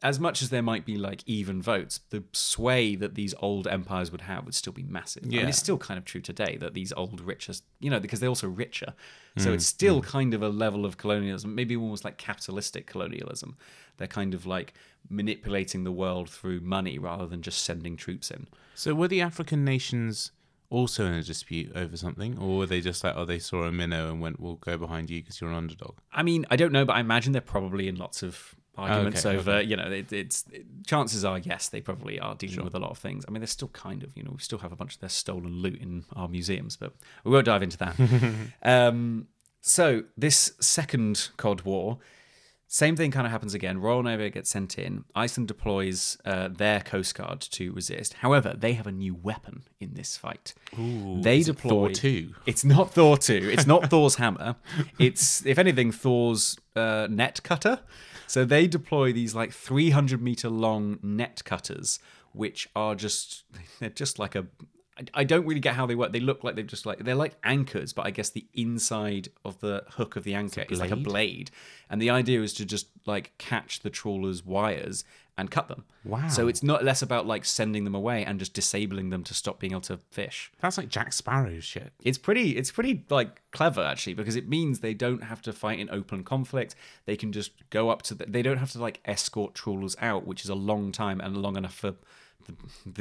As much as there might be like even votes, the sway that these old empires would have would still be massive. I mean, it's still kind of true today that these old richer, you know, because they're also richer. Mm, So it's still kind of a level of colonialism, maybe almost like capitalistic colonialism. They're kind of like manipulating the world through money rather than just sending troops in. So were the African nations also in a dispute over something, or were they just like, oh, they saw a minnow and went, "We'll go behind you because you're an underdog"? I mean, I don't know, but I imagine they're probably in lots of arguments Okay, over, you know, it, it's chances are, yes, they probably are dealing with a lot of things. I mean, they're still kind of, you know, we still have a bunch of their stolen loot in our museums, but we won't dive into that. um, so this second Cod War, same thing kind of happens again. Royal Navy gets sent in. Iceland deploys uh, their coast guard to resist. However, they have a new weapon in this fight. they is it deploy Thor 2? It's not Thor two. It's not Thor's hammer. It's if anything Thor's uh, net cutter. So they deploy these like 300 meter long net cutters, which are just they're just like a. I- don't really get how they work. They look like they've just like they're like anchors, but I guess the inside of the hook of the anchor is like a blade? blade, and the idea is to just like catch the trawler's wires and cut them. Wow. So it's not less about like sending them away and just disabling them to stop being able to fish That's like Jack Sparrow shit. it's pretty it's pretty like clever actually because it means they don't have to fight in open conflict they can just go up to the, they don't have to like escort trawlers out which is a long time and long enough for the,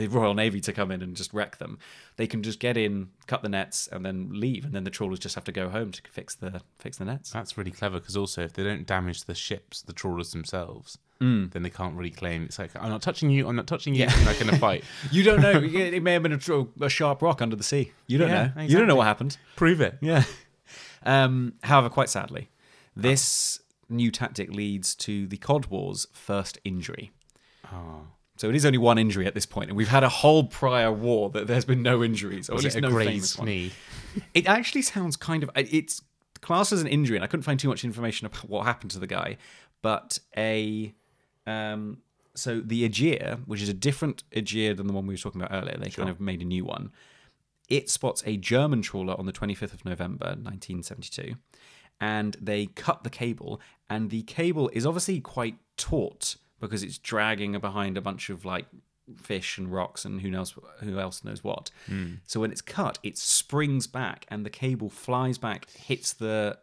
the royal navy to come in and just wreck them they can just get in cut the nets and then leave and then the trawlers just have to go home to fix the fix the nets That's really clever because also if they don't damage the ships, the trawlers themselves, Mm. then they can't really claim. It's like I'm not touching you. I'm not touching you. Yeah. Like in a fight. you don't know it may have been a, a sharp rock under the sea you don't Yeah, know you don't know what happened Prove it. Yeah. Um, however, quite sadly, this new tactic leads to the Cod War's first injury. Oh. So it is only one injury at this point, and we've had a whole prior war that there's been no injuries, or at least it a no famous grazed one. knee? It actually sounds kind of it's classed as an injury, and I couldn't find too much information about what happened to the guy. But a um, so the Aegir, which is a different Aegir than the one we were talking about earlier, they kind of made a new one. It spots a German trawler on the 25th of November, 1972, and they cut the cable, and the cable is obviously quite taut because it's dragging behind a bunch of like fish and rocks and who knows who else knows what. Hmm. So when it's cut, it springs back, and the cable flies back, hits the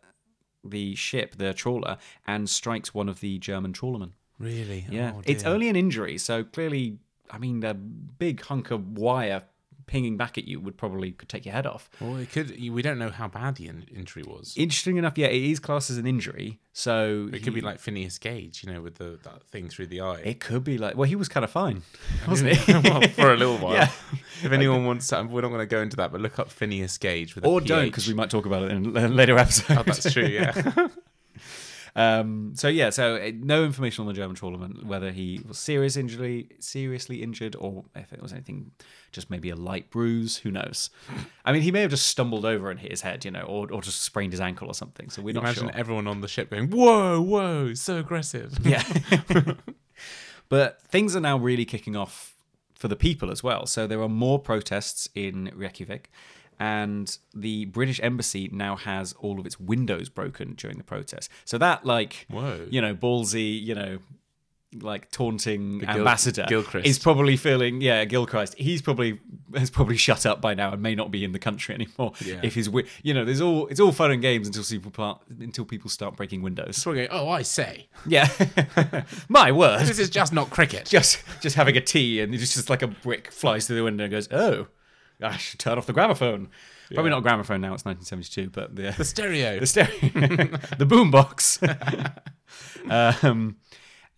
the ship, the trawler, and strikes one of the German trawlermen. Really? Yeah, Oh, it's only an injury, so clearly, I mean, a big hunk of wire pinging back at you would probably could take your head off. Well, it could. We don't know how bad the in- injury was. Interesting enough, yeah, it is classed as an injury, so It could be like Phineas Gage, you know, with the that thing through the eye. it could be like well, he was kind of fine, wasn't he? well, for a little while. Yeah. If anyone wants, to, we're not going to go into that, but look up Phineas Gage with a or don't because we might talk about it in a later episode. Oh, that's true. Yeah. Um, so yeah, so uh, no information on the German tournament whether he was serious injury, seriously injured, or if it was anything, just maybe a light bruise. Who knows? I mean, he may have just stumbled over and hit his head, you know, or, or just sprained his ankle or something. So we're not Imagine sure. everyone on the ship going, "Whoa, whoa, so aggressive." Yeah. but things are now really kicking off for the people as well. So there are more protests in Reykjavik, and the British embassy now has all of its windows broken during the protest. So that, like, Whoa. you know, ballsy, you know, like taunting Gil- ambassador Gilchrist. is probably feeling, yeah, Gilchrist. He's probably has probably shut up by now and may not be in the country anymore. Yeah. If his, wi- you know, there's all it's all fun and games until people part, until people start breaking windows. Going, oh, I say, Yeah, my word. this is just not cricket. Just just having a tea and it's just like a brick flies through the window and goes, oh, I should turn off the gramophone. Probably not a gramophone now. It's 1972, but the The stereo. the stereo, the boombox. um,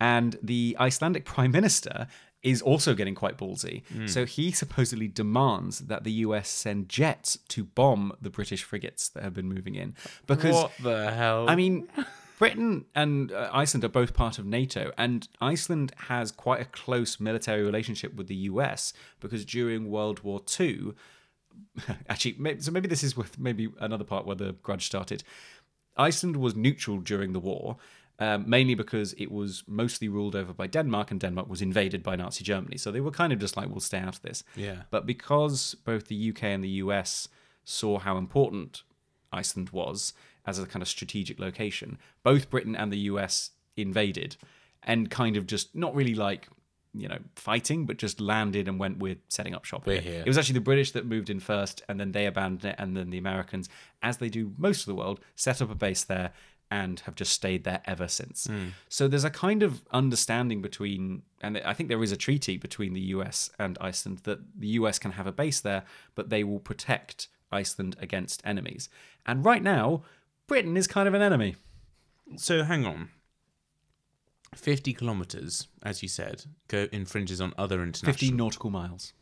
and the Icelandic prime minister is also getting quite ballsy. So he supposedly demands that the US send jets to bomb the British frigates that have been moving in. Because what the hell? I mean, Britain and uh, Iceland are both part of NATO, and Iceland has quite a close military relationship with the US because during World War II, actually, so maybe this is with maybe another part where the grudge started. Iceland was neutral during the war, um, mainly because it was mostly ruled over by Denmark, and Denmark was invaded by Nazi Germany. So they were kind of just like, we'll stay out of this. Yeah. But because both the UK and the US saw how important Iceland was as a kind of strategic location, both Britain and the US invaded and kind of just not really like, you know, fighting, but just landed and went, we're setting up shop. Here." here. It was actually the British that moved in first, and then they abandoned it, and then the Americans, as they do most of the world, set up a base there and have just stayed there ever since. Hmm. So there's a kind of understanding between, and I think there is a treaty between the US and Iceland that the US can have a base there, but they will protect Iceland against enemies. And right now, Britain is kind of an enemy. so hang on. 50 kilometers, as you said, go infringes on other international. 50 nautical miles.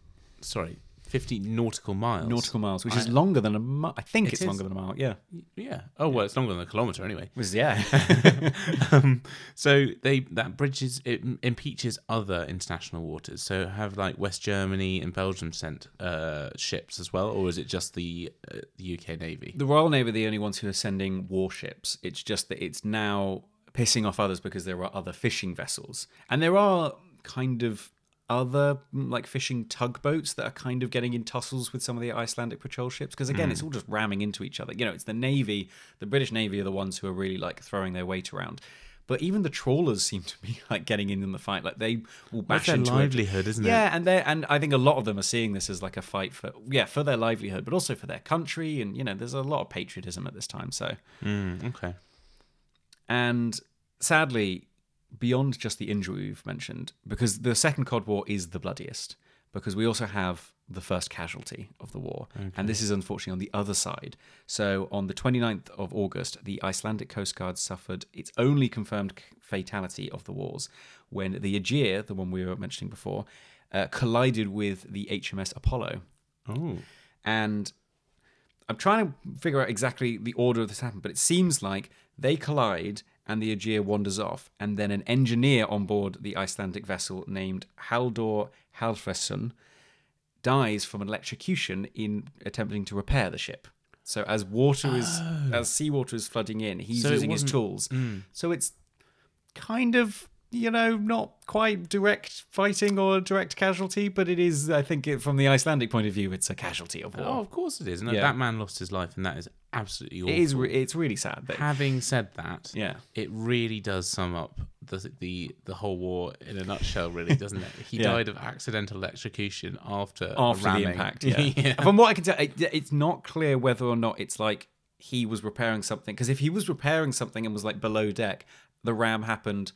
Sorry, 50 nautical miles. Nautical miles, which is longer than a mile. I think It it's is. longer than a mile. Yeah. Yeah. Oh well, it's longer than a kilometer anyway. Was yeah. um, so they that bridges it impeaches other international waters. So have like West Germany and Belgium sent uh, ships as well, or is it just the, uh, the UK Navy? the Royal Navy are the only ones who are sending warships. It's just that it's now pissing off others because there are other fishing vessels. And there are kind of other mm, like fishing tugboats that are kind of getting in tussles with some of the Icelandic patrol ships because again it's all just ramming into each other. You know, it's the navy, the British navy are the ones who are really like throwing their weight around. But even the trawlers seem to be like getting in in the fight. Like they will bash their into it. livelihood, isn't it? Yeah, and they and I think a lot of them are seeing this as like a fight for yeah for their livelihood, but also for their country. And you know, there's a lot of patriotism at this time. So Mm, okay. and sadly, beyond just the injury we've mentioned, because the Second Cod War is the bloodiest, because we also have the first casualty of the war. And this is unfortunately on the other side. So on the 29th of August, the Icelandic Coast Guard suffered its only confirmed fatality of the wars when the Aegir, the one we were mentioning before, uh, collided with the HMS Apollo. Oh. And I'm trying to figure out exactly the order of this happened, but it seems like they collide and the Aegir wanders off, and then an engineer on board the Icelandic vessel named Halldor Hallfredsson dies from an electrocution in attempting to repair the ship. So as water is oh. as seawater is flooding in, he's So using his tools. Hmm. So it's kind of you know not quite direct fighting or direct casualty, but it is. I think it, from the Icelandic point of view, it's a casualty of war. Oh, of course it is. No, Yeah. that man lost his life, and that is absolutely awful. It is. Re- it's really sad. That, Having said that, yeah. it really does sum up the the the whole war in a nutshell, really, doesn't it? He Yeah. died of accidental electrocution after After the impact, yeah. From what I can tell, it, it's not clear whether or not it's like he was repairing something. Because if he was repairing something and was like below deck, the ram happened,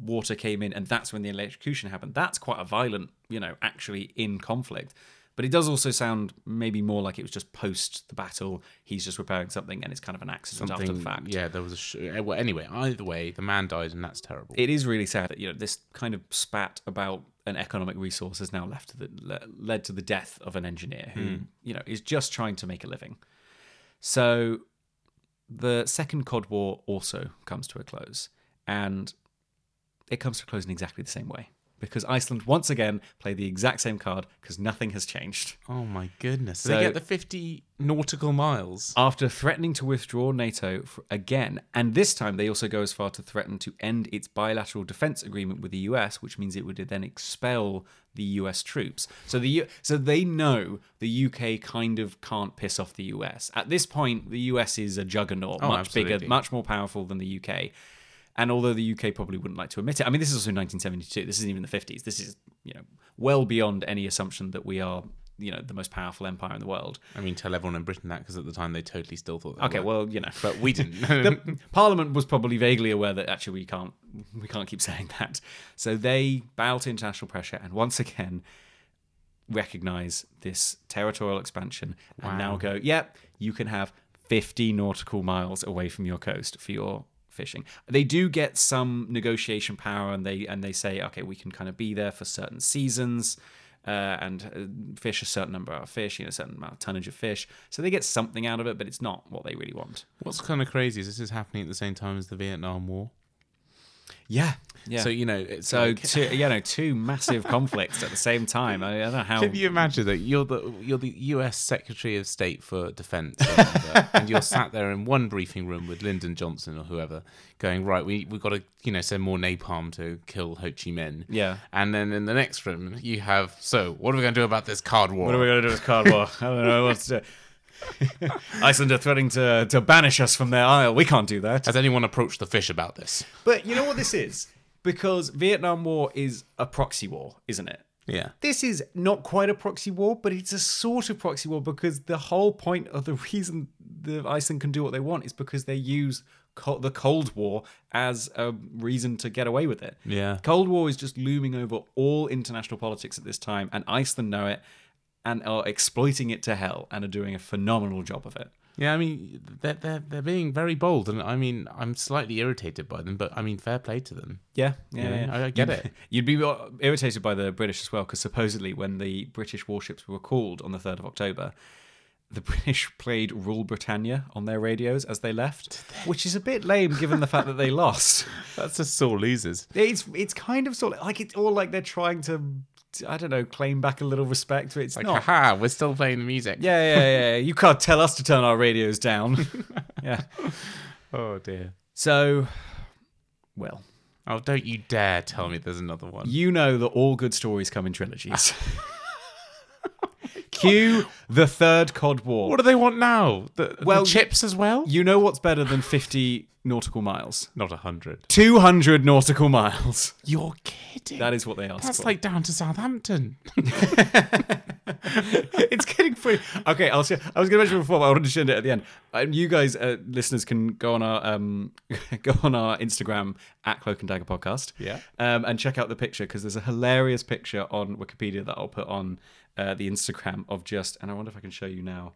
water came in, and that's when the electrocution happened. That's quite a violent, you know, actually in conflict. But it does also sound maybe more like it was just post the battle. He's just repairing something, and it's kind of an accident after the fact. Yeah, there was a. Sh- eh, well, anyway, either way, the man died, and that's terrible. it is really sad that you know this kind of spat about an economic resource has now left to the le- led to the death of an engineer who you know is just trying to make a living. So the second Cod War also comes to a close, and it comes to a close in exactly the same way. Because Iceland once again play the exact same card because nothing has changed. Oh my goodness! So they get the fifty nautical miles. After threatening to withdraw NATO f- again, and this time they also go as far to threaten to end its bilateral defense agreement with the US, which means it would then expel the US troops. So the U- so they know the UK kind of can't piss off the US. At this point, the US is a juggernaut, Oh, much bigger, much more powerful than the UK. And although the UK probably wouldn't like to admit it, I mean, this is also 1972. This isn't even the 50s. This is, you know, well beyond any assumption that we are, you know, the most powerful empire in the world. I mean, tell everyone in Britain that because at the time they totally still thought. They Okay, were. well, you know, but we didn't. the Parliament was probably vaguely aware that actually we can't we can't keep saying that. So they bow to international pressure and once again recognize this territorial expansion and now go, yep, you can have 50 nautical miles away from your coast for your fishing. They do get some negotiation power and they and they say, okay, we can kind of be there for certain seasons. Uh, and uh, fish a certain number of fish, you know, a certain amount of tonnage of fish. So they get something out of it, but it's not what they really want. What's kind of crazy is this is happening at the same time as the Vietnam War. Yeah, yeah. So you know, So like- two, you know, two massive conflicts at the same time. I, I don't know how. Can you imagine that you're the you're the U.S. Secretary of State for Defense, and you're sat there in one briefing room with Lyndon Johnson or whoever, going right, we we've got to you know send more napalm to kill Ho Chi Minh. Yeah. And then in the next room you have so what are we going to do about this card war? What are we going to do with card war? I don't know what's to. Iceland are threatening to to banish us from their isle. We can't do that. Has anyone approached the fish about this? But you know what this is? Because Vietnam War is a proxy war, isn't it? Yeah. This is not quite a proxy war, but it's a sort of proxy war because the whole point of the reason the Iceland can do what they want is because they use co- the Cold War as a reason to get away with it. Yeah. Cold War is just looming over all international politics at this time, and Iceland know it and are exploiting it to hell and are doing a phenomenal job of it. Yeah, I mean they're they're they're being very bold, and I mean I'm slightly irritated by them, but I mean fair play to them. Yeah, yeah, Yeah, yeah. I- I get You'd- it. You'd be irritated by the British as well, because supposedly when the British warships were called on the 3rd of October, the British played Rule Britannia on their radios as they left, which is a bit lame given the fact that they lost. That's just sore losers. It's it's kind of sort of like it's all like they're trying to, I don't know, claim back a little respect, it's Like, not. haha, we're still playing the music. Yeah, yeah, yeah. You can't tell us to turn our radios down. yeah. Oh dear. So, well, Oh, don't you dare tell me there's another one. you know that all good stories come in trilogies. Cue the third Cod War. What do they want now? The, Well, the chips as well? You know what's better than 50 nautical miles? Not a hundred. 200 nautical miles. You're kidding. That is what they asked That's for. like down to Southampton. it's getting pretty. Okay, I'll. Share, I was going to mention before, but I wanted to share it at the end. Um, you guys, uh, listeners, can go on our um, go on our Instagram at Cloak and Dagger Podcast. Yeah. Um, and check out the picture because there's a hilarious picture on Wikipedia that I'll put on uh, the Instagram of just, and I wonder if I can show you now.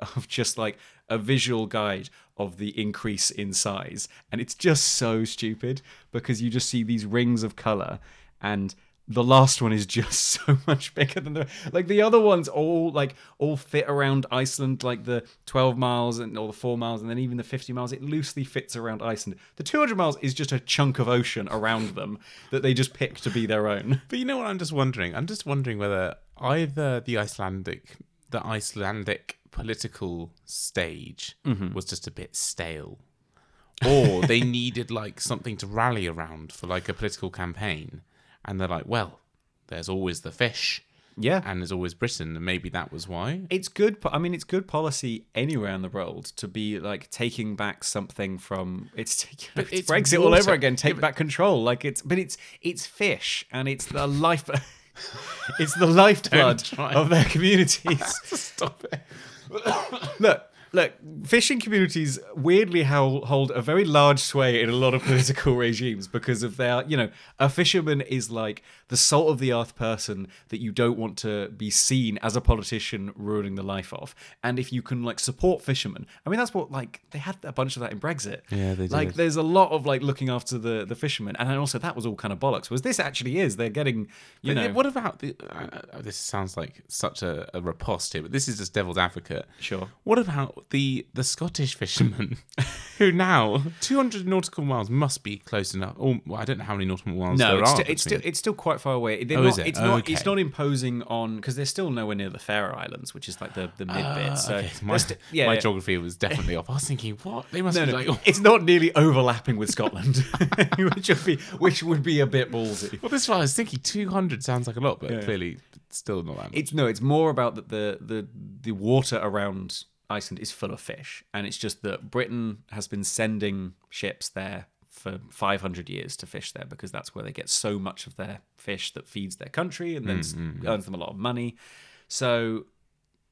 Of just like a visual guide of the increase in size, and it's just so stupid because you just see these rings of color, and the last one is just so much bigger than the like the other ones all like all fit around Iceland like the 12 miles and or the 4 miles and then even the 50 miles it loosely fits around Iceland. The 200 miles is just a chunk of ocean around them that they just pick to be their own. But you know what I'm just wondering? I'm just wondering whether either the Icelandic the Icelandic political stage mm-hmm. was just a bit stale. Or they needed like something to rally around for like a political campaign. And they're like, well, there's always the fish Yeah. and there's always Britain, and maybe that was why. It's good. I mean, it's good policy anywhere in the world to be like taking back something from it's, But it's it's Brexit all over again. Take Yeah, back control. Like it's, but it's it's fish and it's the life. it's the lifeblood of their communities. Stop it. look, look. Fishing communities weirdly hold a very large sway in a lot of political regimes because of their, you know, a fisherman is like the salt of the earth person that you don't want to be seen as a politician ruining the life of. And if you can like support fishermen, I mean, that's what like they had a bunch of that in Brexit. Yeah, they did. Like, there's a lot of like looking after the the fishermen, and then also that was all kind of bollocks. Was this actually is they're getting, you But know, what about the? Uh, uh, this sounds like such a, a riposte here, but this is just devil's advocate. Sure. What about the the Scottish fishermen, who now 200 nautical miles must be close enough. Or well, I don't know how many nautical miles No, there it's, are. still, it's still it's still quite far away. They're Oh, not, is it? It's not Okay. it's not imposing on because they're still nowhere near the Faroe Islands, which is like the the mid bit. So Ah, okay. my, sti- yeah, my yeah. geography was definitely off. I was thinking, what? They must No, be no, like. it's not nearly overlapping with Scotland, which would be which would be a bit ballsy. Well, this is why I was thinking 200 sounds like a lot, but Yeah. clearly still not that much. It's no, it's more about that the the the water around Iceland is full of fish, and it's just that Britain has been sending ships there for 500 years to fish there because that's where they get so much of their fish that feeds their country and then s- mm, mm, mm. earns them a lot of money. So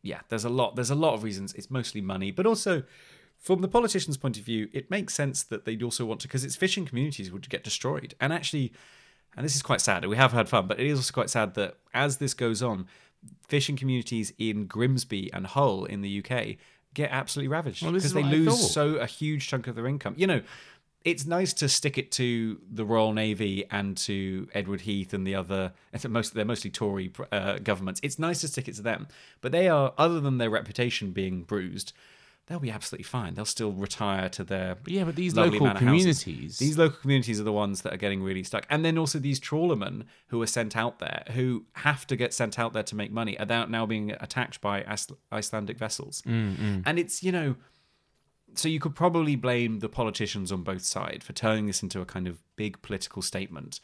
yeah, there's a lot there's a lot of reasons. It's mostly money, but also from the politician's point of view, it makes sense that they'd also want to because its fishing communities would get destroyed. And actually, and this is quite sad. We have had fun, but it is also quite sad that as this goes on, fishing communities in Grimsby and Hull in the UK get absolutely ravaged because is they lose so a huge chunk of their income. You know, it's nice to stick it to the Royal Navy and to Edward Heath and the other. Most they're mostly Tory uh, governments. It's nice to stick it to them, but they are other than their reputation being bruised. They'll be absolutely fine. They'll still retire to their yeah, but these local communities. These local communities are the ones that are getting really stuck. And then also these trawlermen who are sent out there, who have to get sent out there to make money, are now- being attacked by Icelandic vessels. Mm, And it's, you know, so you could probably blame the politicians on both sides for turning this into a kind of big political statement.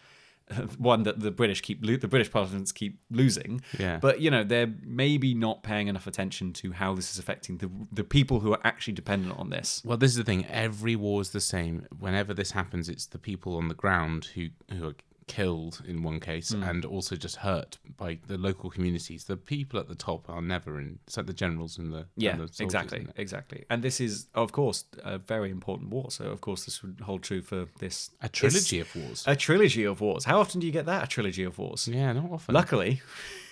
One that the British keep lo- the British parliaments keep losing, Yeah. But you know they're maybe not paying enough attention to how this is affecting the the people who are actually dependent on this. Well, this is the thing. Every war is the same. Whenever this happens, it's the people on the ground who who are killed in one case, Hmm. and also just hurt by the local communities. The people at the top are never in. It's like the generals and the Yeah, and the soldiers, exactly, exactly. And this is, of course, a very important war. So, of course, this would hold true for this A trilogy of wars. A trilogy of wars. How often do you get that? A trilogy of wars. yeah, not often. Luckily,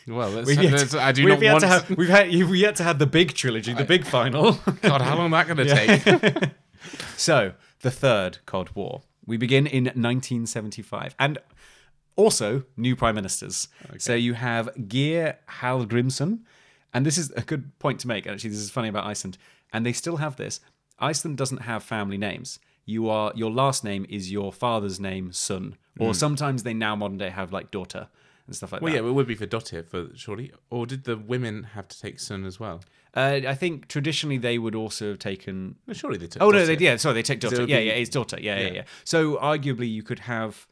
well, we've yet, that's- I do we've not yet want. to have we've had you've yet to have the big trilogy, the big final. God, how long is that going to take? so, the third Cod War. We begin in 1975, and also new prime ministers. So you have Geir Hallgrimsson, and this is a good point to make. Actually, this is funny about Iceland, and they still have this. Iceland doesn't have family names. You are your last name is your father's name, son, or sometimes they now modern day have like daughter and stuff like well, that. yeah, it would be for Dottir, for surely. Or did the women have to take son as well? Uh, I think traditionally they would also have taken No, surely they took. Oh no, they, yeah, sorry, they take daughter. Yeah, be- yeah, it's daughter. Yeah, yeah, Yeah. yeah, So arguably, you could have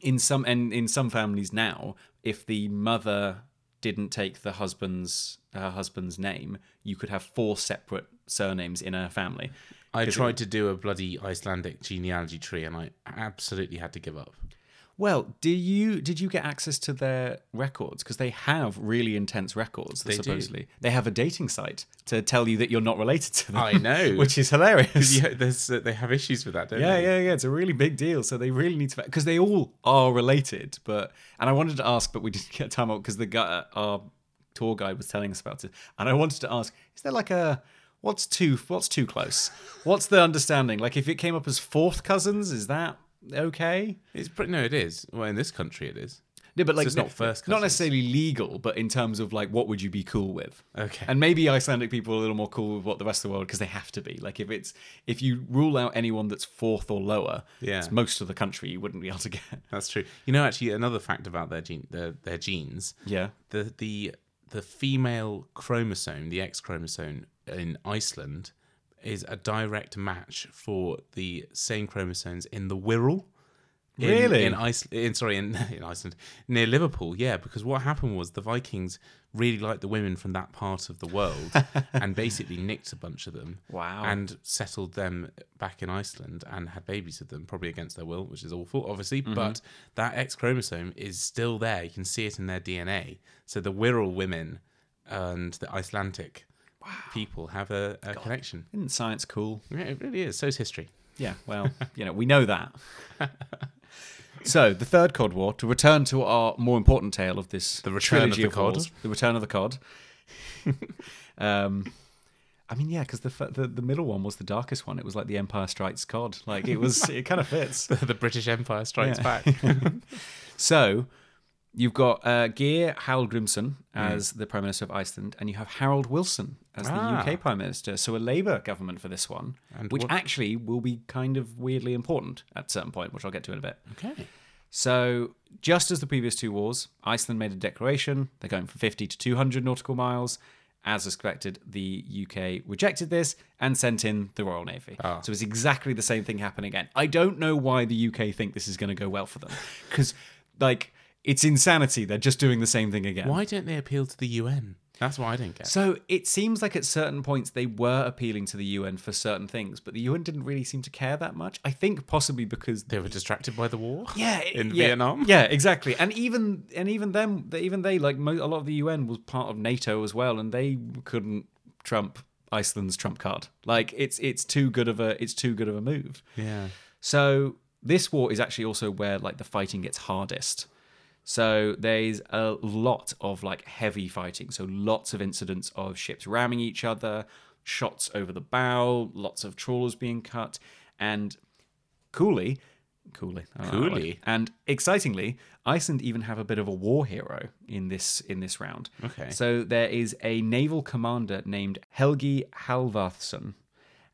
in some and in some families now, if the mother didn't take the husband's her husband's name, you could have four separate surnames in a family. I 'Cause it tried to do a bloody Icelandic genealogy tree, and I absolutely had to give up. Well, do you did you get access to their records because they have really intense records? They do. they have a dating site to tell you that you're not related to them. I know. which is hilarious. Yeah, uh, they have issues with that, don't Yeah, they? Yeah, yeah, yeah. It's a really big deal. So they really need to because they all are related. But and I wanted to ask, but we didn't get time out because the guy, our tour guide, was telling us about it. And I wanted to ask, is there like a what's too what's too close? What's the understanding? Like if it came up as fourth cousins, is that okay? It's pretty. No, it is. Well, in this country, it is. No, but like it's not first not necessarily legal, but in terms of like what would you be cool with? Okay. And maybe Icelandic people are a little more cool with what the rest of the world because they have to be. Like if it's if you rule out anyone that's fourth or lower, Yeah. it's most of the country you wouldn't be able to get. That's true. You know, actually, another fact about their gene, their, their genes. Yeah. The the the female chromosome, the X chromosome in Iceland, is a direct match for the same chromosomes in the Wirral. In, Really? In Iceland, in, sorry, in, in Iceland, near Liverpool, yeah. Because what happened was the Vikings really liked the women from that part of the world, and basically nicked a bunch of them. Wow. And settled them back in Iceland and had babies with them, probably against their will, which is awful, obviously. Mm-hmm. But that X chromosome is still there. You can see it in their DNA. So the Wirral women and the Icelandic people have a, a connection. Isn't science cool? Yeah, it really is. So is history. Yeah, well, you know, we know that. So, the third Cod War, to return to our more important tale of this The return of the cod. wars, the return of the cod. um, I mean, yeah, because the, the the middle one was the darkest one. It was like the Empire Strikes Cod. Like it was, it kind of fits. the British Empire strikes Yeah. back. So, You've got uh, Geir Hallgrimsson as Hmm. the Prime Minister of Iceland, and you have Harold Wilson as the Ah. UK Prime Minister. So a Labour government for this one, And which what- actually will be kind of weirdly important at a certain point, which I'll get to in a bit. Okay. So, just as the previous two wars, Iceland made a declaration. They're going from 50 to 200 nautical miles. As expected, the UK rejected this and sent in the Royal Navy. Ah. So, it's exactly the same thing happening again. I don't know why the UK think this is going to go well for them. Because, like, it's insanity. They're just doing the same thing again. Why don't they appeal to the UN? That's what I didn't get. So it seems like at certain points they were appealing to the UN for certain things, but the UN didn't really seem to care that much. I think possibly because They were distracted by the war. yeah it- in yeah, Vietnam. yeah exactly and even and even them even they like mo- a lot of the un was part of nato as well and they couldn't trump iceland's trump card like it's it's too good of a it's too good of a move Yeah. so this war is actually also where like the fighting gets hardest so there's a lot of like heavy fighting so lots of incidents of ships ramming each other shots over the bow lots of trawlers being cut and coolly coolly I don't know, Coolly. like- and excitingly iceland even have a bit of a war hero in this in this round Okay. so there is a naval commander named Helgi Hallvardsson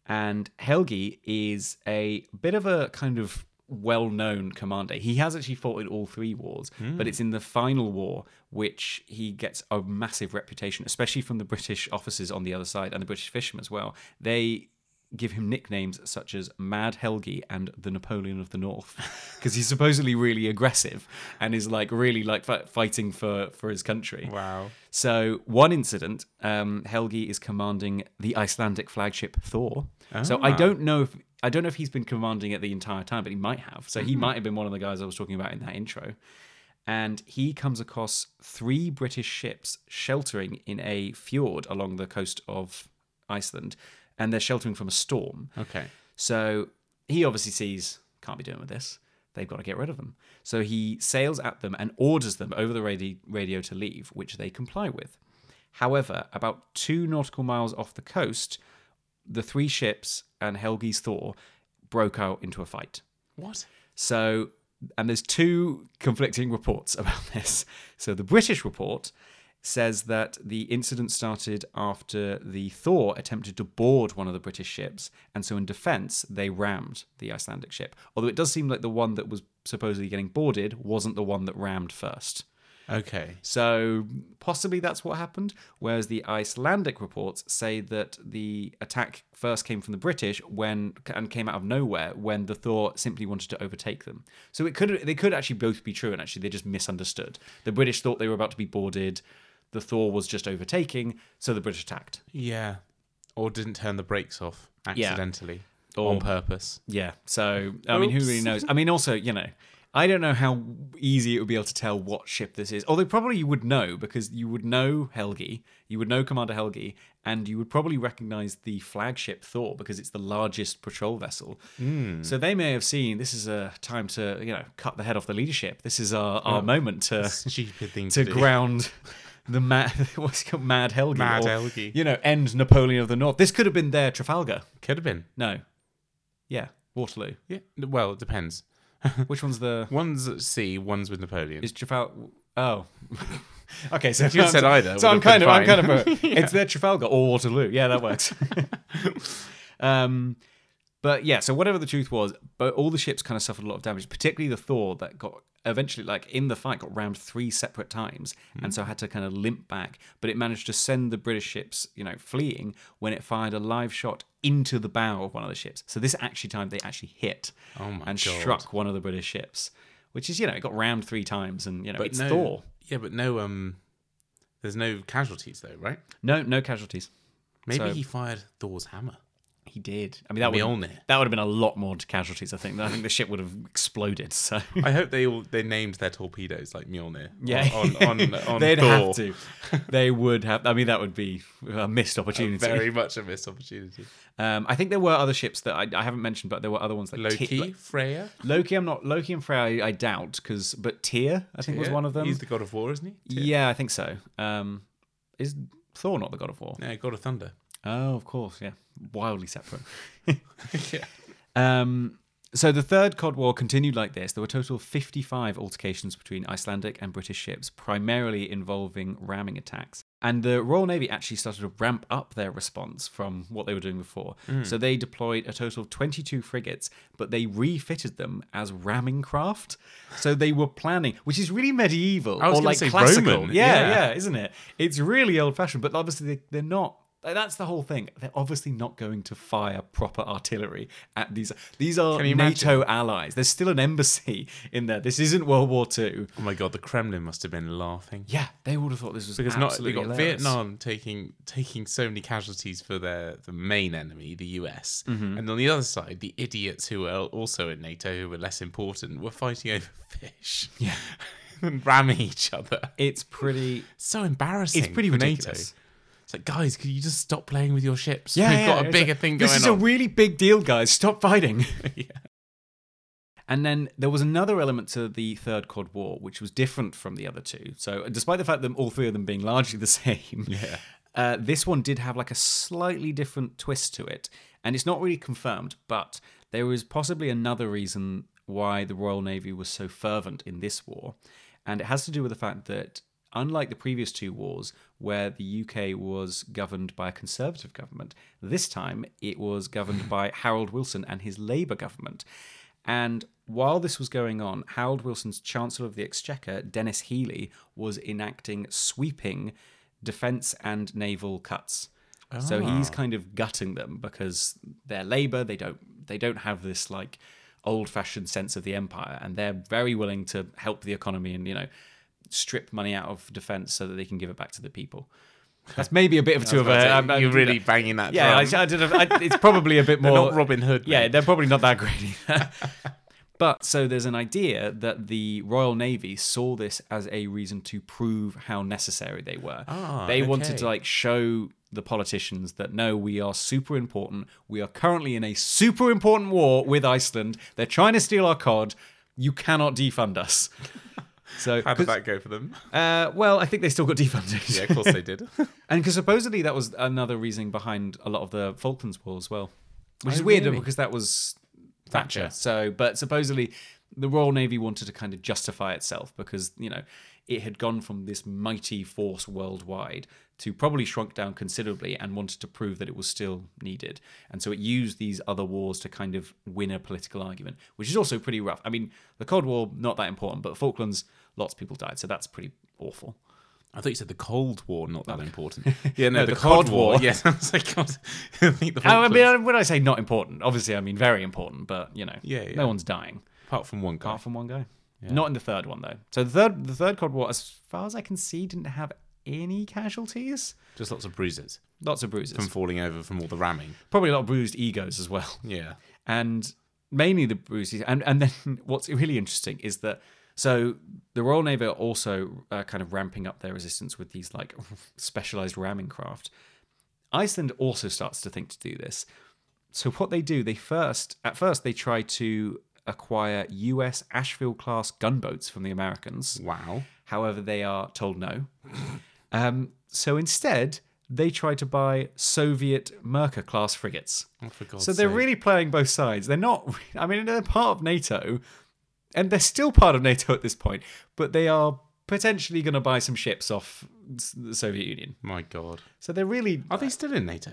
and Helgi is a bit of a kind of well-known commander. He has actually fought in all three wars, but it's in the final war which he gets a massive reputation, especially from the British officers on the other side and the British fishermen as well. They give him nicknames such as Mad Helgi and the Napoleon of the North because he's supposedly really aggressive and is like really like fi- fighting for for his country. Wow. So one incident, um, Helgi is commanding the Icelandic flagship Thor. So I Ah. don't know if I don't know if he's been commanding it the entire time, but he might have. So he mm-hmm. might have been one of the guys I was talking about in that intro. And he comes across three British ships sheltering in a fjord along the coast of Iceland, and they're sheltering from a storm. Okay. So he obviously sees, can't be doing with this. They've got to get rid of them. So he sails at them and orders them over the radio, radio to leave, which they comply with. However, about two nautical miles off the coast, the three ships and Helgi's Thor broke out into a fight. What? So, and there's two conflicting reports about this. So, the British report says that the incident started after the Thor attempted to board one of the British ships, and so in defense, they rammed the Icelandic ship. Although it does seem like the one that was supposedly getting boarded wasn't the one that rammed first. Okay. So possibly that's what happened. Whereas the Icelandic reports say that the attack first came from the British when and came out of nowhere when the Thor simply wanted to overtake them. So it could they could actually both be true, and actually they just misunderstood. The British thought they were about to be boarded. The Thor was just overtaking, so the British attacked. Yeah. Or didn't turn the brakes off accidentally Or- on purpose. Yeah. So I mean, who really knows? I mean, also you know. I don't know how easy it would be able to tell what ship this is. Although probably you would know because you would know Helgi, you would know Commander Helgi, and you would probably recognize the flagship Thor because it's the largest patrol vessel. Hmm. So they may have seen this is a time to you know cut the head off the leadership. This is our, our moment to Stupid thing to to, ground the mad what's called Mad Helgi Mad or, Helgi. You know, end Napoleon of the North. This could have been their Trafalgar. Could have been. No, yeah, Waterloo. Yeah. Well, it depends. Which one's the One's at sea, one's with Napoleon. Is Trafalgar? Oh, okay. So If you had said either, so I'm kind of, I'm kind of, a, it's their Trafalgar or Waterloo. Yeah, that works. um, but yeah, so whatever the truth was, but all the ships kind of suffered a lot of damage, particularly the Thor that got eventually, like in the fight, got rammed three separate times, and so had to kind of limp back. But it managed to send the British ships, you know, fleeing when it fired a live shot into the bow of one of the ships. So this actually time they actually hit Oh and God. struck one of the British ships, which is you know it got rammed three times, and you know but it's no, Thor. Yeah, but no um there's no casualties though, right? No, no casualties. Maybe So- he fired Thor's hammer. He did. I mean, that would Mjolnir. that would have been a lot more casualties. I think. I think the ship would have exploded. So I hope they all they named their torpedoes like Mjolnir. yeah, On on, on they'd Thor. have to. They would have. I mean, that would be a missed opportunity. Very much a missed opportunity. Um, I think there were other ships that I, I haven't mentioned, but there were other ones like Loki, Ty- like- Freya. Loki, I'm not Loki and Freya. I, I doubt because, but Tyr, I think was one of them. He's the god of war, isn't he? Tyr. yeah, I think so. Um, is Thor not the god of war? Yeah, god of thunder. Oh, of course, yeah. Wildly separate. yeah. Um, So the third Cod War continued like this. There were a total of 55 altercations between Icelandic and British ships, primarily involving ramming attacks. And the Royal Navy actually started to ramp up their response from what they were doing before. So they deployed a total of 22 frigates, but they refitted them as ramming craft. So they were planning, which is really medieval or like classical. Roman, Yeah, yeah. yeah, isn't it? It's really old fashioned, but obviously they, they're not. Like, That's the whole thing. They're obviously not going to fire proper artillery at these. These are NATO allies. There's still an embassy in there. This isn't World War II. Oh my god, the Kremlin must have been laughing. Yeah, they would have thought this was Because not they got hilarious. Vietnam taking taking so many casualties for their the main enemy, the US, Mm-hmm. and on the other side, the idiots who were also in NATO, who were less important, were fighting over fish. Yeah. and ramming each other. It's pretty. So embarrassing. It's pretty ridiculous. NATO. It's like, guys, could you just stop playing with your ships? Yeah, We've yeah, got a bigger like, thing This is on. a really big deal, guys. Stop fighting. yeah. And then there was another element to the Third Cod War, which was different from the other two. So, despite the fact that all three of them being largely the same, Yeah. uh, this one did have like a slightly different twist to it. And it's not really confirmed, but there was possibly another reason why the Royal Navy was so fervent in this war. And it has to do with the fact that, unlike the previous two wars, where the UK was governed by a conservative government, this time it was governed by Harold Wilson and his Labour government. And while this was going on, Harold Wilson's Chancellor of the Exchequer, Denis Healey, was enacting sweeping defence and naval cuts. So ah. he's kind of gutting them because they're Labour. They don't they don't have this like old fashioned sense of the empire, and they're very willing to help the economy and you know strip money out of defence so that they can give it back to the people. That's maybe a bit of two of a. I'm- You're really banging that yeah, I. I don't know. I, it's probably a bit more. not Robin Hood. Yeah, mate. they're probably not that great either. but so there's an idea that the Royal Navy saw this as a reason to prove how necessary they were. Ah, they wanted to like show the politicians that no, we are super important. We are currently in a super important war with Iceland. They're trying to steal our cod. You cannot defund us. So, How did that go for them? uh, well, I think they still got defunded. Yeah, of course they did. And because supposedly that was another reasoning behind a lot of the Falklands War as well, which Oh, is weird really? because that was Thatcher. Thatcher. So, but supposedly the Royal Navy wanted to kind of justify itself because you know it had gone from this mighty force worldwide to probably shrunk down considerably and wanted to prove that it was still needed. And so it used these other wars to kind of win a political argument, which is also pretty rough. I mean, the Cold War not that important, but Falklands lots of people died, so that's pretty awful. I thought you said the Cold War, not that important. Yeah, no, No, the, the Cod War. War. Yes, I was like, God, I think the Oh, I mean, when I say not important, obviously I mean very important, but you know, Yeah, yeah. no one's dying apart from one guy. apart from one guy. Not in the third one though. So the third, the third Cod War, as far as I can see, didn't have any casualties. Just lots of bruises Lots of bruises, from falling over from all the ramming. probably a lot of bruised egos as well, Yeah. and mainly the bruises. And and then what's really interesting is that. So the Royal Navy are also uh, kind of ramping up their resistance with these like specialized ramming craft. Iceland also starts to think to do this. So what they do, they first at first they try to acquire US Asheville class gunboats from the Americans. Wow. However, they are told no. Um, so instead, they try to buy Soviet Mirka class frigates. Oh, for God's So they're sake. really playing both sides. They're not. I mean, they're part of NATO, and they're still part of NATO at this point. But they are potentially going to buy some ships off the Soviet Union. My God. So they're really. Are they still in NATO?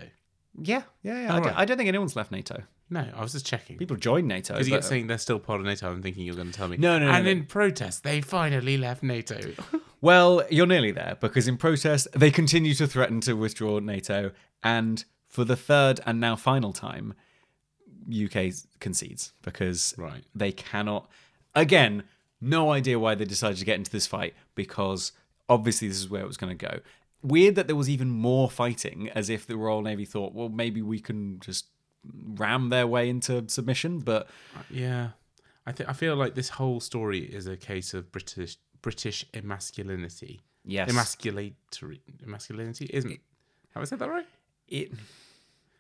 Yeah, yeah. yeah. I, All don't, right. I don't think anyone's left NATO. No, I was just checking. People join NATO. Because you but- keep saying they're still part of NATO, I'm thinking you're going to tell me. No, no, no, And no. in protest, they finally left NATO. Well, you're nearly there because in protest, they continue to threaten to withdraw NATO, and for the third and now final time, UK concedes because Right. they cannot. Again, no idea why they decided to get into this fight because obviously this is where it was going to go. Weird that there was even more fighting, as if the Royal Navy thought, well, maybe we can just ram their way into submission, but yeah. I think I feel like this whole story is a case of British British emasculinity. yes, Emasculatory emasculinity isn't. Have I said that right? it.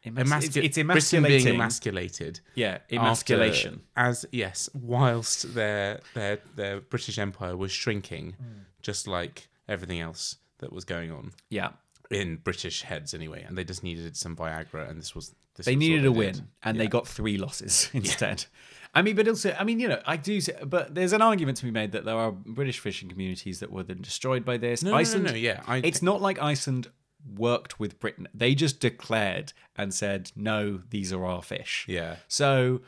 Emascu- it's, it's Britain being emasculated. yeah, after- emasculation. as yes, whilst their their their British Empire was shrinking, Hmm. just like everything else that was going on. Yeah. in British heads anyway, and they just needed some Viagra, and this was this They was what needed a did. win, and they got three losses instead. I mean, but also, I mean, you know, I do, say, but there's an argument to be made that there are British fishing communities that were then destroyed by this. No, no, no, no, yeah, I- it's not like Iceland worked with Britain; they just declared and said, "No, these are our fish." Yeah. So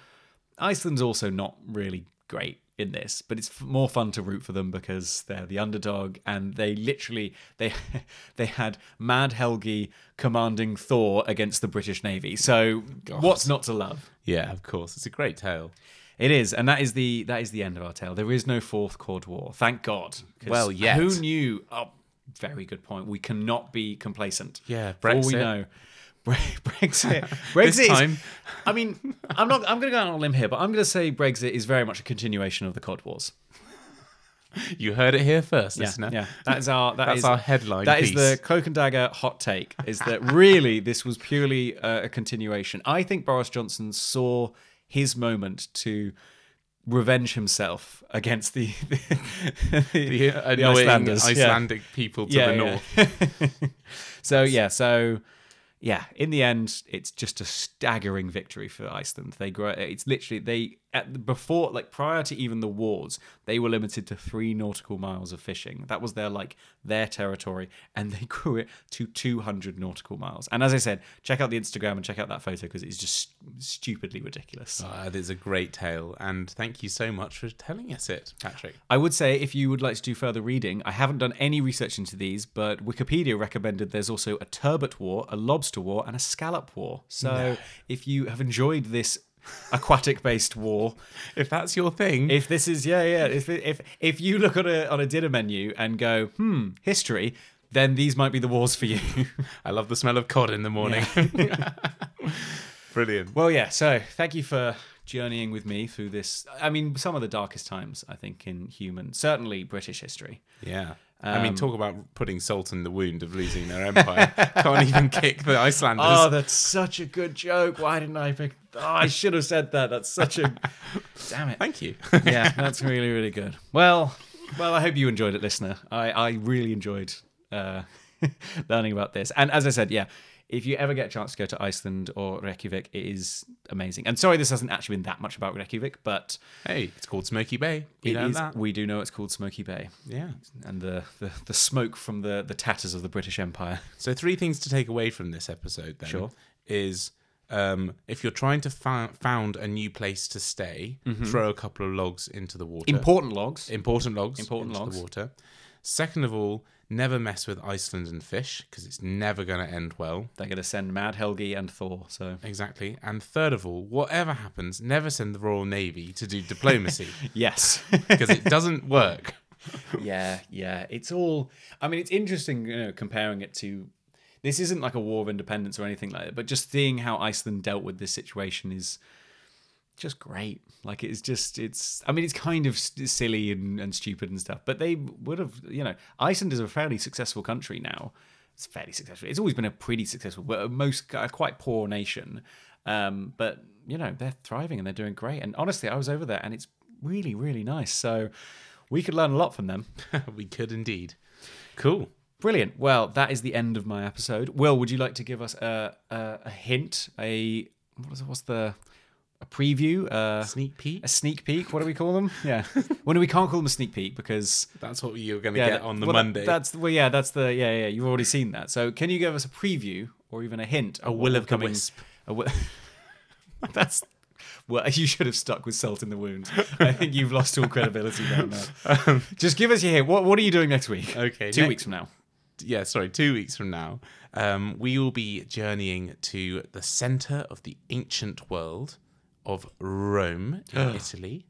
Iceland's also not really great in this, but it's f- more fun to root for them because they're the underdog, and they literally they they had Mad Helgi commanding Thor against the British Navy. So what's not to love? Yeah, of course, it's a great tale. It is, and that is the that is the end of our tale. There is no fourth Cod War, thank God. Well, yeah. who knew? Oh, very good point. We cannot be complacent. Yeah, For all we know. Bre- Brexit. Brexit. This is- time- I mean, I'm not. I'm going to go out on a limb here, but I'm going to say Brexit is very much a continuation of the Cod Wars. You heard it here first, Yeah, listener. yeah. That is our. That That's is- our headline That is piece. the cloak and dagger hot take. Is that really this was purely uh, a continuation? I think Boris Johnson saw his moment to revenge himself against the the, The annoying Icelanders. Yeah. Icelandic people to the north. so yeah, so yeah, in the end, it's just a staggering victory for Iceland. They grow. It's literally they at the- before like prior to even the wars, they were limited to three nautical miles of fishing. That was their like their territory, and they grew it to two hundred nautical miles. And as I said, check out the Instagram and check out that photo because it's just stupidly ridiculous. Uh, it is a great tale, and thank you so much for telling us it, Patrick. I would say if you would like to do further reading, I haven't done any research into these, but Wikipedia recommended there's also a turbot war, a lobster war, and a scallop war. So if you have enjoyed this aquatic based war, If that's your thing, if this is yeah yeah if if if you look on a on a dinner menu and go hmm history, then these might be the wars for you. I love the smell of cod in the morning. Brilliant. well yeah, so thank you for journeying with me through this. I mean, some of the darkest times I think in human, certainly British history. Yeah. I mean, talk about putting salt in the wound of losing their empire. Can't even kick the Icelanders. Oh, that's such a good joke. Why didn't I pick? Oh, I should have said that. That's such a. Damn it. Thank you. Yeah, that's really really good. Well, well, I hope you enjoyed it, listener. I I really enjoyed uh, learning about this. And as I said, yeah. If you ever get a chance to go to Iceland or Reykjavik, it is amazing. And sorry, this hasn't actually been that much about Reykjavik, but hey, it's called Smoky Bay. You it know is- that? we do know it's called Smoky Bay, Yeah. and the, the, the smoke from the, the tatters of the British Empire. So three things to take away from this episode then Sure. is um, if you're trying to fou- found a new place to stay, Mm-hmm. throw a couple of logs into the water. Important logs. important logs Important into logs. the water. Second of all, never mess with Iceland and fish because it's never going to end well. They're going to send Mad Helgi and Thor. So Exactly. And third of all, whatever happens, never send the Royal Navy to do diplomacy yes, because it doesn't work. yeah, yeah. It's all. I mean, it's interesting, you know, comparing it to. This isn't like a war of independence or anything like that, but just seeing how Iceland dealt with this situation is just great. Like it's just, it's. I mean, it's kind of s- silly and, and stupid and stuff, but they would have, you know, Iceland is a fairly successful country now. It's fairly successful. It's always been a pretty successful, but most a quite poor nation. Um, but you know, they're thriving and they're doing great. And honestly, I was over there, and it's really, really nice. So we could learn a lot from them. we could indeed. Cool. Brilliant. Well, that is the end of my episode. Will, would you like to give us a a, a hint? A what it, what's the a preview? Uh, Sneak peek. a sneak peek? What do we call them? Yeah. when we can't call them a sneak peek because That's what you're going to yeah, get on the well, Monday. that's well, yeah, that's the yeah, yeah. You've already seen that. So can you give us a preview or even a hint? a will of the coming- wisp. A wi- that's well, you should have stuck with salt in the wound. I think you've lost all credibility down there. Just give us your hint. What What are you doing next week? Okay, two next- weeks from now. yeah, sorry, two weeks from now, um, we will be journeying to the center of the ancient world of Rome in Italy.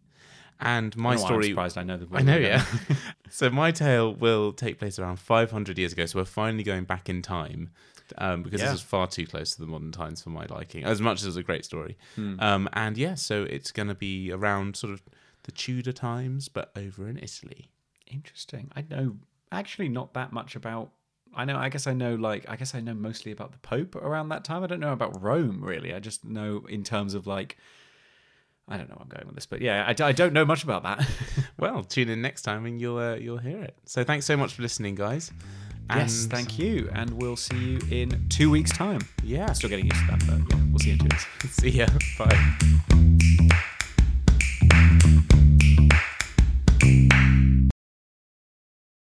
And my know why I'm story. surprised I know the. I know, yeah. so my tale will take place around 500 years ago. So we're finally going back in time um, because Yeah. this is far too close to the modern times for my liking, as much as it's a great story. Hmm. Um, and yeah, so it's going to be around sort of the Tudor times, but over in Italy. Interesting. I know actually not that much about. I know. I guess I know. Like, I guess I know mostly about the Pope around that time. I don't know about Rome really. I just know in terms of like. I don't know where I'm going with this, but yeah, I, I don't know much about that. well, tune in next time and you'll uh, you'll hear it. So thanks so much for listening, guys. And yes, thank you, and we'll see you in two weeks' time. Yeah, still getting used to that, but yeah, we'll see you in two weeks. see ya. Bye.